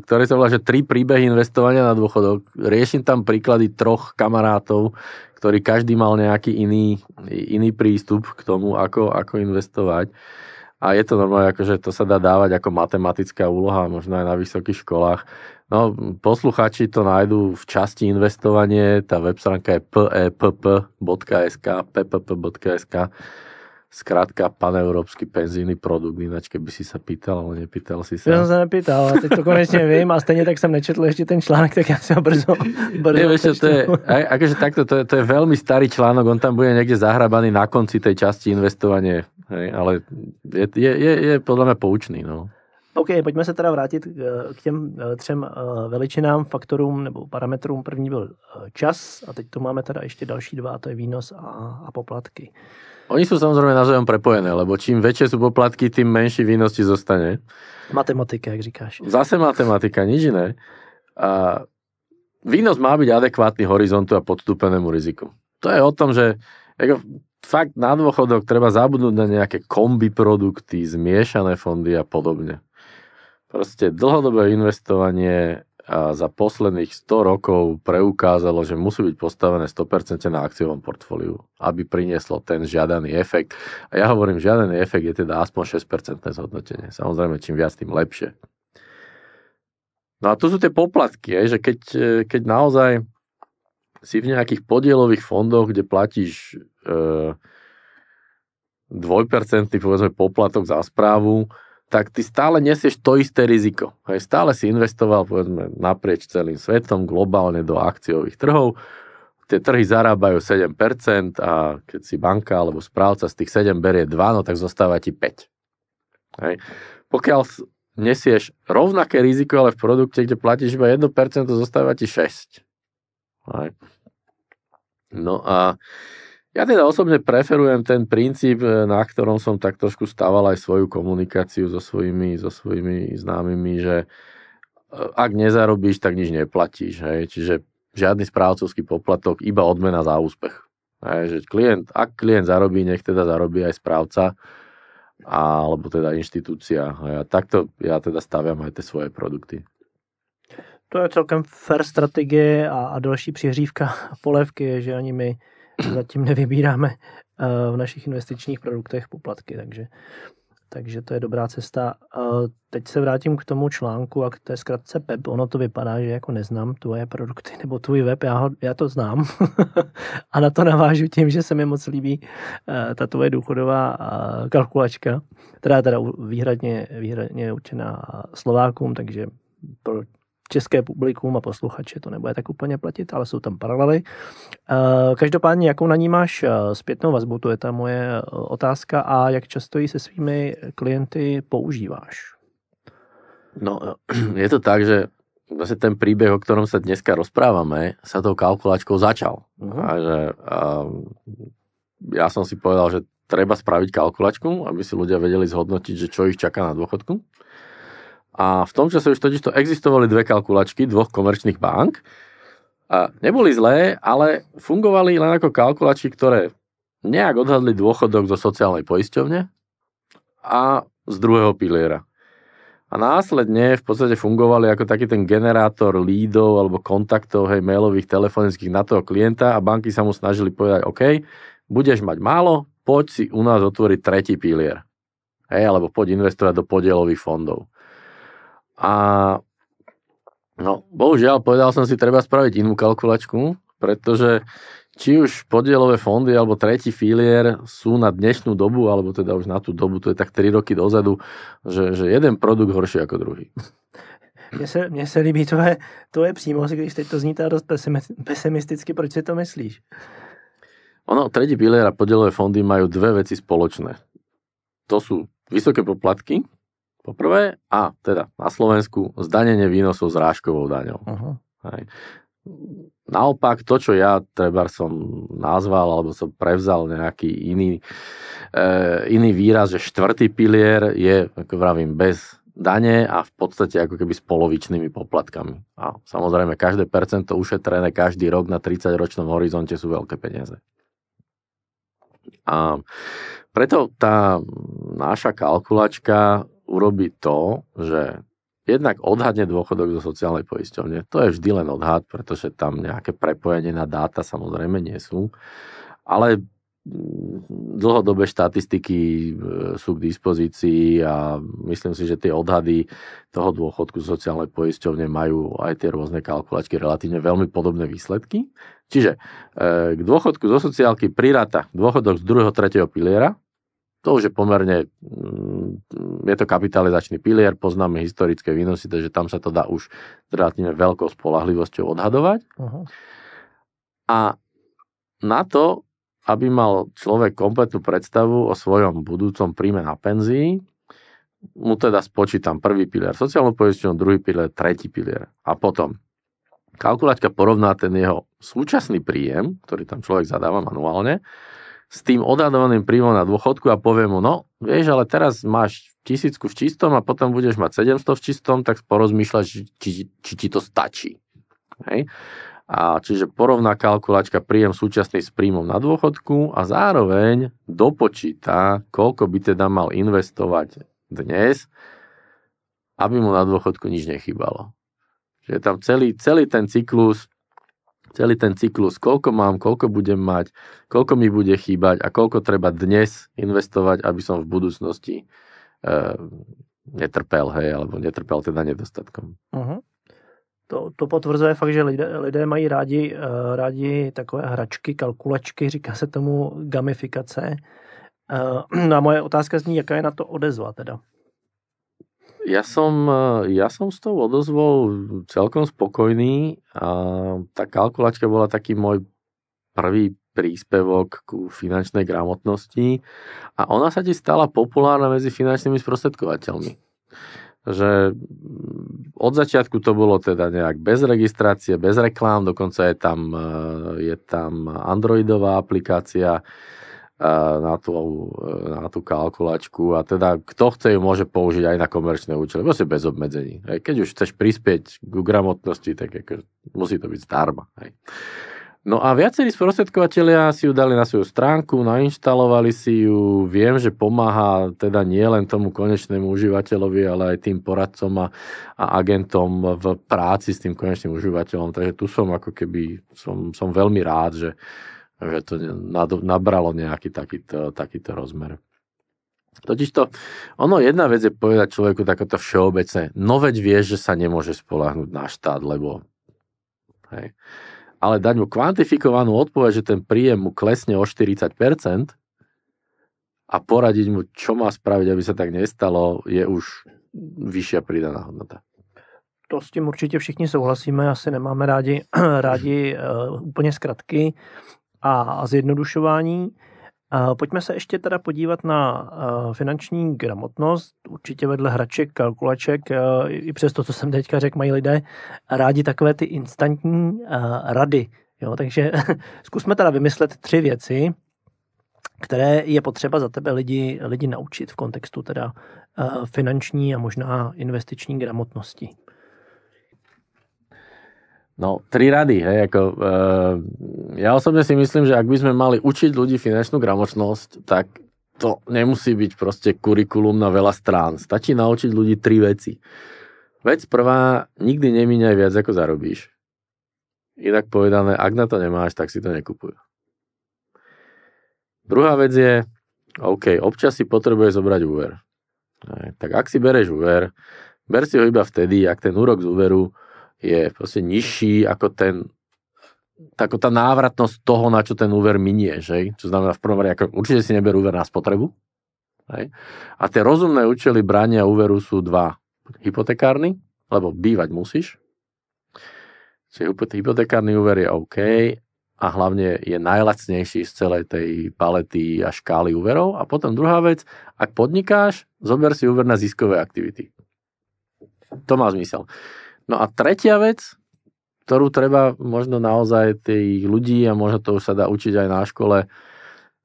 ktorý sa volá, že tri príbehy investovania na dôchodok. Riešim tam príklady troch kamarátov, ktorí každý mal nejaký iný, iný prístup k tomu, ako, ako investovať. A je to normálne, akože to sa dá dávať ako matematická úloha, možno aj na vysokých školách. No, posluchači to nájdú v časti investovanie, tá web stránka je pepp.sk, pepp.sk, skrátka paneurópsky penzijný produkt, ináč keby si sa pýtal, ale nepýtal si sa. Ja som sa nepýtal, ale teď to konečne viem a stejne tak som nečetl ešte ten článok, tak ja ho brzo, brzo Nie, vieš, to je, akože takto, to je, to je veľmi starý článok, on tam bude niekde zahrabaný na konci tej časti investovanie, hej, ale je, je, je, je podľa mňa poučný, no. OK, pojďme se teda vrátit k těm třem veličinám, faktorům nebo parametrům. První byl čas a teď tu máme teda ještě další dva, to je výnos a, a poplatky. Oni sú samozrejme navzájom prepojené, lebo čím väčšie sú poplatky, tým menší výnos ti zostane. Matematika, jak říkáš. Zase matematika, nič iné. A výnos má byť adekvátny horizontu a podstúpenému riziku. To je o tom, že ako, fakt na dôchodok treba zabudnúť na nejaké kombi produkty, zmiešané fondy a podobne. Proste dlhodobé investovanie za posledných 100 rokov preukázalo, že musí byť postavené 100% na akciovom portfóliu, aby prinieslo ten žiadaný efekt. A ja hovorím, žiadaný efekt je teda aspoň 6% zhodnotenie. Samozrejme, čím viac, tým lepšie. No a tu sú tie poplatky, že keď, keď naozaj si v nejakých podielových fondoch, kde platíš e, dvojpercentný povedzme poplatok za správu, tak ty stále nesieš to isté riziko. Hej, stále si investoval povedzme naprieč celým svetom, globálne do akciových trhov, tie trhy zarábajú 7% a keď si banka alebo správca z tých 7 berie 2, no tak zostáva ti 5. Hej. Pokiaľ nesieš rovnaké riziko, ale v produkte, kde platíš iba 1%, zostáva ti 6. Hej. No a ja teda osobne preferujem ten princíp, e, na ktorom som tak trošku stával aj svoju komunikáciu so svojimi, so svojimi známymi, že e, ak nezarobíš, tak nič neplatíš. Hej. Čiže žiadny správcovský poplatok, iba odmena za úspech. Hej, že klient, ak klient zarobí, nech teda zarobí aj správca, alebo teda inštitúcia. Hej. A takto ja teda staviam aj tie svoje produkty. To je celkem fair strategie a, a další přihřívka polevky je, že ani my zatím nevybíráme eh, v našich investičních produktech poplatky, takže, takže to je dobrá cesta. Teď se vrátím k tomu článku a k té zkratce PEP. Ono to vypadá, že jako neznám tvoje produkty nebo tvůj web, já, ho, já to znám a na to navážu tím, že se mi moc líbí eh, ta tvoje důchodová eh, kalkulačka, která je teda výhradně, výhradně určená Slovákům, takže pro české publikum a posluchače to nebude tak úplně platit, ale jsou tam paralely. Eh, každopádně, jakou na ní máš eh, zpětnou vazbu, to je ta moje eh, otázka a jak často ji se svými klienty používáš? No, je to tak, že vlastne ten príbeh, o ktorom sa dneska rozprávame, sa tou kalkulačkou začal. Uh-huh. A že a, ja som si povedal, že treba spraviť kalkulačku, aby si ľudia vedeli zhodnotiť, že čo ich čaká na dôchodku. A v tom čase už totiž to existovali dve kalkulačky dvoch komerčných bank. A neboli zlé, ale fungovali len ako kalkulačky, ktoré nejak odhadli dôchodok zo sociálnej poisťovne a z druhého piliera. A následne v podstate fungovali ako taký ten generátor lídov alebo kontaktov, hej, mailových, telefonických na toho klienta a banky sa mu snažili povedať, OK, budeš mať málo, poď si u nás otvoriť tretí pilier. Hej, alebo poď investovať do podielových fondov. A no, bohužiaľ, povedal som si, treba spraviť inú kalkulačku, pretože či už podielové fondy alebo tretí filier sú na dnešnú dobu, alebo teda už na tú dobu, to je tak 3 roky dozadu, že, že jeden produkt horší ako druhý. Mně se, mně se líbí tvoje, tvoje přímost, když teď to zní dost pesimisticky, proč si to myslíš? Ono, tretí pilier a podielové fondy majú dve veci spoločné. To sú vysoké poplatky, Poprvé, a teda na Slovensku, zdanenie výnosov s rážkovou daňou. Uh-huh. Hej. Naopak, to, čo ja treba som nazval, alebo som prevzal nejaký iný, e, iný výraz, že štvrtý pilier je, ako vravím, bez dane a v podstate ako keby s polovičnými poplatkami. A samozrejme, každé percento ušetrené každý rok na 30-ročnom horizonte sú veľké peniaze. A preto tá naša kalkulačka urobiť to, že jednak odhadne dôchodok zo sociálnej poisťovne. To je vždy len odhad, pretože tam nejaké prepojenie na dáta samozrejme nie sú. Ale mm, dlhodobé štatistiky e, sú k dispozícii a myslím si, že tie odhady toho dôchodku sociálnej poisťovne majú aj tie rôzne kalkulačky relatívne veľmi podobné výsledky. Čiže e, k dôchodku zo sociálky priráta dôchodok z druhého, tretieho piliera, to už je pomerne, mm, je to kapitalizačný pilier, poznáme historické výnosy, takže tam sa to dá už relatívne veľkou spolahlivosťou odhadovať. Uh-huh. A na to, aby mal človek kompletnú predstavu o svojom budúcom príjme na penzii, mu teda spočítam prvý pilier sociálnu poisťovňu, druhý pilier, tretí pilier. A potom kalkulačka porovná ten jeho súčasný príjem, ktorý tam človek zadáva manuálne, s tým odhadovaným príjmom na dôchodku a povie mu, no vieš, ale teraz máš tisícku v čistom a potom budeš mať 700 v čistom, tak porozmýšľaš, či, či, či ti to stačí. Hej? A čiže porovná kalkulačka príjem súčasný s príjmom na dôchodku a zároveň dopočíta, koľko by teda mal investovať dnes, aby mu na dôchodku nič nechybalo. Čiže tam celý, celý ten cyklus celý ten cyklus, koľko mám, koľko budem mať, koľko mi bude chýbať a koľko treba dnes investovať, aby som v budúcnosti e, netrpel, hej, alebo netrpel teda nedostatkom. Uh-huh. To, to potvrzuje fakt, že lidé, lidé mají rádi, uh, rádi takové hračky, kalkulačky, říká se tomu gamifikace. Uh, a moje otázka zní, jaká je na to odezva teda? Ja som, ja som s tou odozvou celkom spokojný. A tá kalkulačka bola taký môj prvý príspevok ku finančnej gramotnosti a ona sa ti stala populárna medzi finančnými sprostredkovateľmi že od začiatku to bolo teda nejak bez registrácie, bez reklám, dokonca je tam, e, je tam androidová aplikácia e, na tú, e, na tú kalkulačku a teda kto chce ju môže použiť aj na komerčné účely, vlastne bez obmedzení. Keď už chceš prispieť k gramotnosti, tak ako, musí to byť zdarma. Hej. No a viacerí sprostredkovateľia si ju dali na svoju stránku, nainštalovali si ju. Viem, že pomáha teda nie len tomu konečnému užívateľovi, ale aj tým poradcom a, a agentom v práci s tým konečným užívateľom. Takže tu som ako keby, som, som veľmi rád, že, že to nabralo nejaký takýto, takýto rozmer. Totiž to, ono jedna vec je povedať človeku takéto všeobecné, no veď vieš, že sa nemôže spolahnuť na štát, lebo hej ale dať mu kvantifikovanú odpoveď, že ten príjem mu klesne o 40% a poradiť mu, čo má spraviť, aby sa tak nestalo, je už vyššia pridaná hodnota. To s tím určitě všichni souhlasíme, asi nemáme rádi, rádi uh, úplně a, zjednodušování. Pojďme se ještě teda podívat na finanční gramotnost. Určitě vedle hraček, kalkulaček, i přes to, co jsem teďka řekl, mají lidé rádi takové ty instantní rady. Jo, takže zkusme teda vymyslet tři věci, které je potřeba za tebe lidi, lidi naučit v kontextu teda finanční a možná investiční gramotnosti. No, tri rady, hej, ako, e, ja osobne si myslím, že ak by sme mali učiť ľudí finančnú gramotnosť, tak to nemusí byť proste kurikulum na veľa strán. Stačí naučiť ľudí tri veci. Vec prvá, nikdy nemíňaj viac, ako zarobíš. Inak povedané, ak na to nemáš, tak si to nekupuj. Druhá vec je, OK, občas si potrebuješ zobrať úver. Tak ak si bereš úver, ber si ho iba vtedy, ak ten úrok z úveru je proste nižší ako ten tako tá návratnosť toho, na čo ten úver minie, že? Čo znamená v prvom rade, ako určite si neber úver na spotrebu. Hej? A tie rozumné účely brania úveru sú dva. Hypotekárny, lebo bývať musíš. Čiže hypotekárny úver je OK a hlavne je najlacnejší z celej tej palety a škály úverov. A potom druhá vec, ak podnikáš, zober si úver na ziskové aktivity. To má zmysel. No a tretia vec, ktorú treba možno naozaj tých ľudí a možno to už sa dá učiť aj na škole,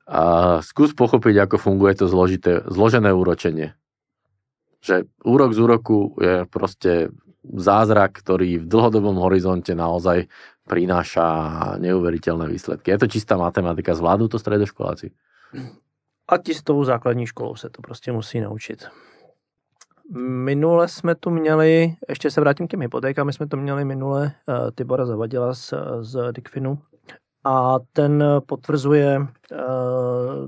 a skús pochopiť, ako funguje to zložité, zložené úročenie. Že úrok z úroku je proste zázrak, ktorý v dlhodobom horizonte naozaj prináša neuveriteľné výsledky. Je to čistá matematika, zvládnu to stredoškoláci. A ti s tou základní školou se to prostě musí naučit. Minule jsme tu měli, ještě se vrátím k těm hypotékám, my jsme to měli minule uh, Tibora Zavadila z, z Dikfinu a ten potvrzuje uh,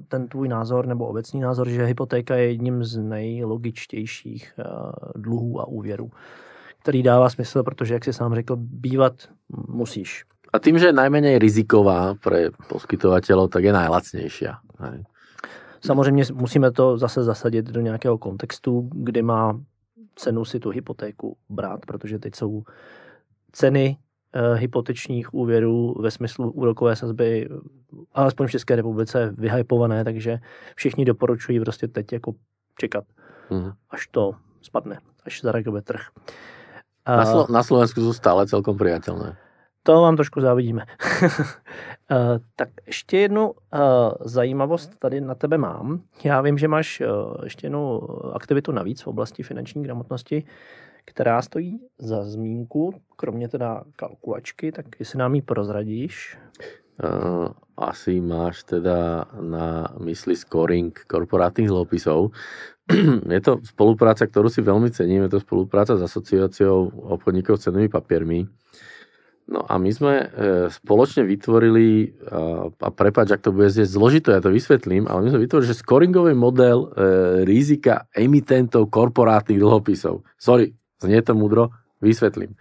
ten tvůj názor nebo obecný názor, že hypotéka je jedním z nejlogičtějších uh, dluhů a úvěrů, který dává smysl, protože, jak si sám řekl, bývat musíš. A tým, že je najmenej riziková pre poskytovateľov, tak je najlacnejšia. Samozřejmě musíme to zase zasadit do nějakého kontextu, kdy má cenu si tu hypotéku brát, protože teď jsou ceny eh, hypotečních úvěrů ve smyslu úrokové sazby, alespoň v České republice, vyhypované, takže všichni doporučují prostě teď jako čekat. uh-huh. až to spadne, až zareaguje trh. Na, Slo- na Slovensku jsou stále celkom priateľné. To vám trošku závidíme. Eh, tak ještě jednu eh, zajímavost tady na tebe mám. Já vím, že máš eh, ještě jednu aktivitu navíc v oblasti finanční gramotnosti, která stojí za zmínku, kromě teda kalkulačky, tak jestli nám ji prozradíš. Asi máš teda na mysli scoring korporátnych dlhopisov. je to spolupráca, ktorú si veľmi cením, je to spolupráca s asociáciou obchodníkov cenými papiermi. No a my sme e, spoločne vytvorili, a, a prepáč, ak to bude znieť zložito, ja to vysvetlím, ale my sme vytvorili, že scoringový model e, rizika emitentov korporátnych dlhopisov. Sorry, znie to múdro, vysvetlím.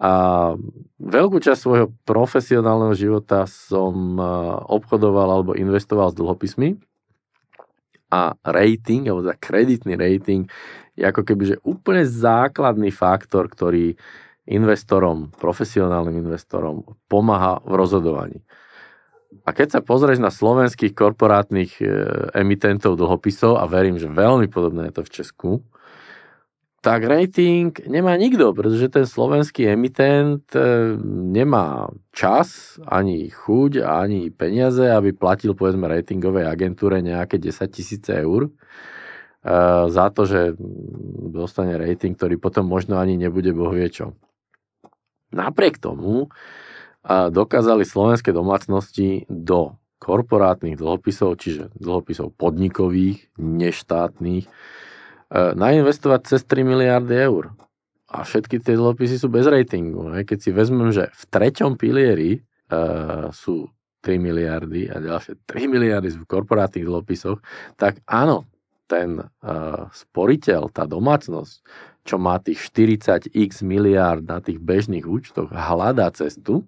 A veľkú časť svojho profesionálneho života som e, obchodoval alebo investoval s dlhopismi a rating, alebo za kreditný rating je ako keby, že úplne základný faktor, ktorý investorom, profesionálnym investorom pomáha v rozhodovaní. A keď sa pozrieš na slovenských korporátnych e, emitentov dlhopisov, a verím, že veľmi podobné je to v Česku, tak rating nemá nikto, pretože ten slovenský emitent e, nemá čas, ani chuť, ani peniaze, aby platil povedzme ratingovej agentúre nejaké 10 tisíce eur e, za to, že dostane rating, ktorý potom možno ani nebude boh vie čo. Napriek tomu dokázali slovenské domácnosti do korporátnych dlhopisov, čiže dlhopisov podnikových, neštátnych, e, nainvestovať cez 3 miliardy eur. A všetky tie dlhopisy sú bez ratingu. Keď si vezmem, že v treťom pilieri uh, sú 3 miliardy a ďalšie 3 miliardy sú v korporátnych dlhopisoch, tak áno, ten uh, sporiteľ, tá domácnosť čo má tých 40x miliárd na tých bežných účtoch, hľadá cestu,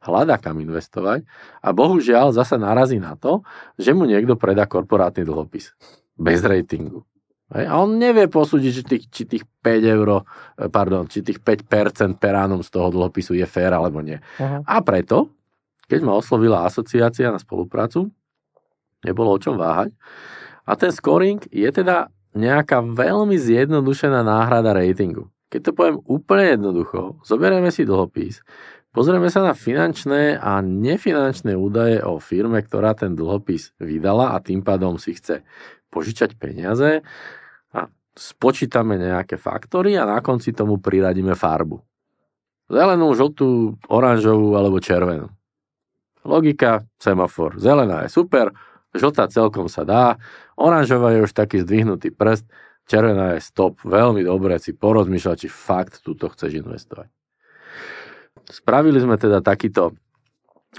hľadá kam investovať a bohužiaľ zase narazí na to, že mu niekto predá korporátny dlhopis bez ratingu. A on nevie posúdiť, či tých, či tých 5 euro, eh, pardon, či tých 5% per annum z toho dlhopisu je fér alebo nie. Uh-huh. A preto, keď ma oslovila asociácia na spoluprácu, nebolo o čom váhať. A ten scoring je teda nejaká veľmi zjednodušená náhrada ratingu. Keď to poviem úplne jednoducho, zoberieme si dlhopis, pozrieme sa na finančné a nefinančné údaje o firme, ktorá ten dlhopis vydala a tým pádom si chce požičať peniaze a spočítame nejaké faktory a na konci tomu priradíme farbu. Zelenú, žltú, oranžovú alebo červenú. Logika, semafor. Zelená je super, žltá celkom sa dá, Oranžová je už taký zdvihnutý prst, červená je stop, veľmi dobre si porozmýšľať, či fakt túto chceš investovať. Spravili sme teda takýto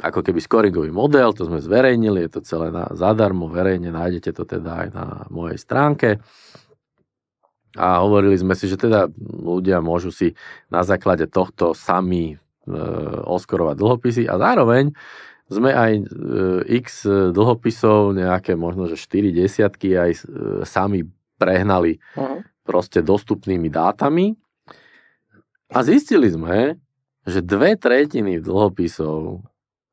ako keby scoringový model, to sme zverejnili, je to celé na, zadarmo, verejne, nájdete to teda aj na mojej stránke. A hovorili sme si, že teda ľudia môžu si na základe tohto sami e, oskorovať dlhopisy a zároveň sme aj e, x dlhopisov, nejaké možno, že 4 desiatky aj e, sami prehnali uh-huh. proste dostupnými dátami. A zistili sme, že dve tretiny dlhopisov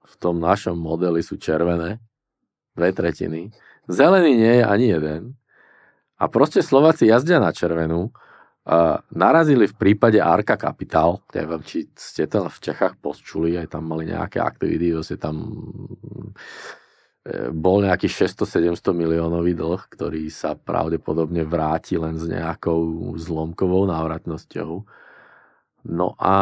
v tom našom modeli sú červené, dve tretiny, zelený nie je ani jeden. A proste Slováci jazdia na červenú narazili v prípade Arka Capital, neviem, či ste to v Čechách počuli, aj tam mali nejaké aktivity, vlastne tam e, bol nejaký 600-700 miliónový dlh, ktorý sa pravdepodobne vráti len s nejakou zlomkovou návratnosťou. No a,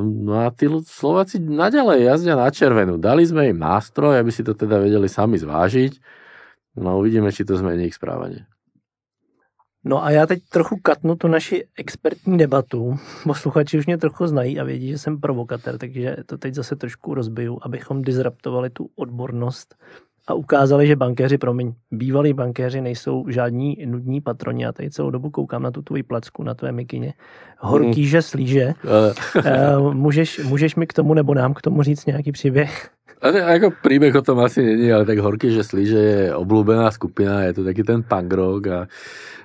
no a tí Slováci naďalej jazdia na červenú. Dali sme im nástroj, aby si to teda vedeli sami zvážiť. No uvidíme, či to zmení ich správanie. No a já teď trochu katnu tu naši expertní debatu. Posluchači už mě trochu znají a vědí, že jsem provokatér, takže to teď zase trošku rozbiju, abychom disruptovali tu odbornost a ukázali, že bankéři, promiň, bývalí bankéři nejsou žádní nudní patroni. Já tady celou dobu koukám na tu tvoji placku, na tvé mikině. Horký, mm. že slíže. uh, můžeš, můžeš mi k tomu nebo nám k tomu říct nějaký příběh? A ne, ako príbeh o tom asi není, ale tak Horký, že slíže je obľúbená skupina, je to taký ten punk rock a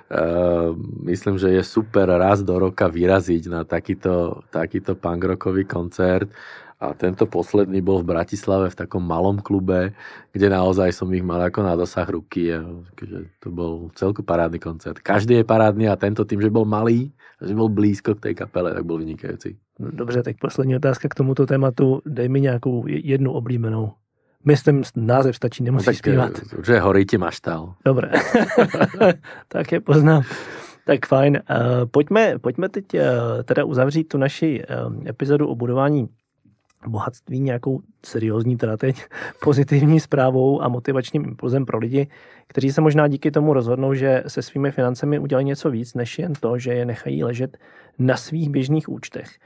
Uh, myslím, že je super raz do roka vyraziť na takýto, takýto punkrockový koncert a tento posledný bol v Bratislave v takom malom klube, kde naozaj som ich mal ako na dosah ruky. A, to bol celku parádny koncert. Každý je parádny a tento tým, že bol malý, že bol blízko k tej kapele, tak bol vynikajúci. No, dobře, tak poslední otázka k tomuto tématu. Dej mi nějakou jednu oblíbenou. Myslím, název stačí, nemusíš no, zpívat. Že horí ti maštal. Dobré, tak je poznám. Tak fajn. Uh, pojďme, pojďme teď uh, teda uzavřít tu naši epizodu o budování bohatství nějakou seriózní, teda teď pozitivní zprávou a motivačním impulzem pro lidi, kteří se možná díky tomu rozhodnou, že se svými financemi udělají něco víc, než jen to, že je nechají ležet na svých běžných účtech.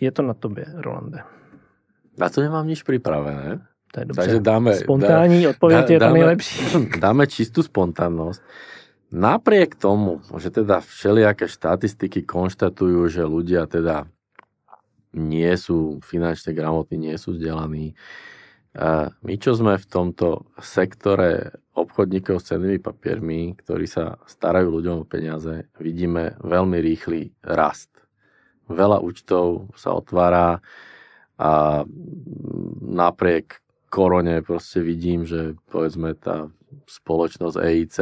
Je to na tobě, Rolande. Na to nemám nič připravené. To je dobře. Takže dáme, Spontánní dá, odpověď dá, je ta nejlepší. Dáme čistú spontánnosť. Napriek tomu, že teda všelijaké štatistiky konštatujú, že ľudia teda nie sú finančne gramotní, nie sú vzdelaní. My, čo sme v tomto sektore obchodníkov s cennými papiermi, ktorí sa starajú ľuďom o peniaze, vidíme veľmi rýchly rast. Veľa účtov sa otvára a napriek korone proste vidím, že povedzme tá spoločnosť EIC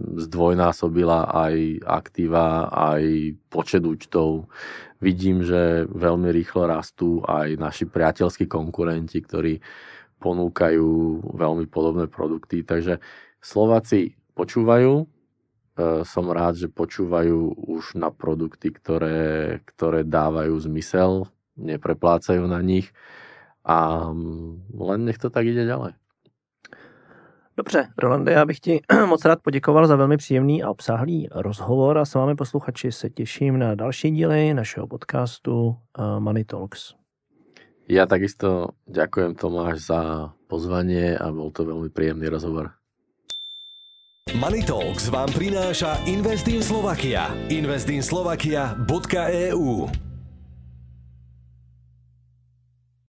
zdvojnásobila aj aktíva, aj počet účtov. Vidím, že veľmi rýchlo rastú aj naši priateľskí konkurenti, ktorí ponúkajú veľmi podobné produkty. Takže Slováci počúvajú, e, som rád, že počúvajú už na produkty, ktoré, ktoré dávajú zmysel, nepreplácajú na nich a len nech to tak ide ďalej. Dobře, Rolande, já bych ti moc rád poděkoval za velmi příjemný a obsáhlý rozhovor a s vámi posluchači se těším na další díly našeho podcastu eh, Money Talks. Ja takisto ďakujem Tomáš za pozvanie a bol to veľmi príjemný rozhovor. Money Talks vám prináša Investin Slovakia. Investinslovakia.eu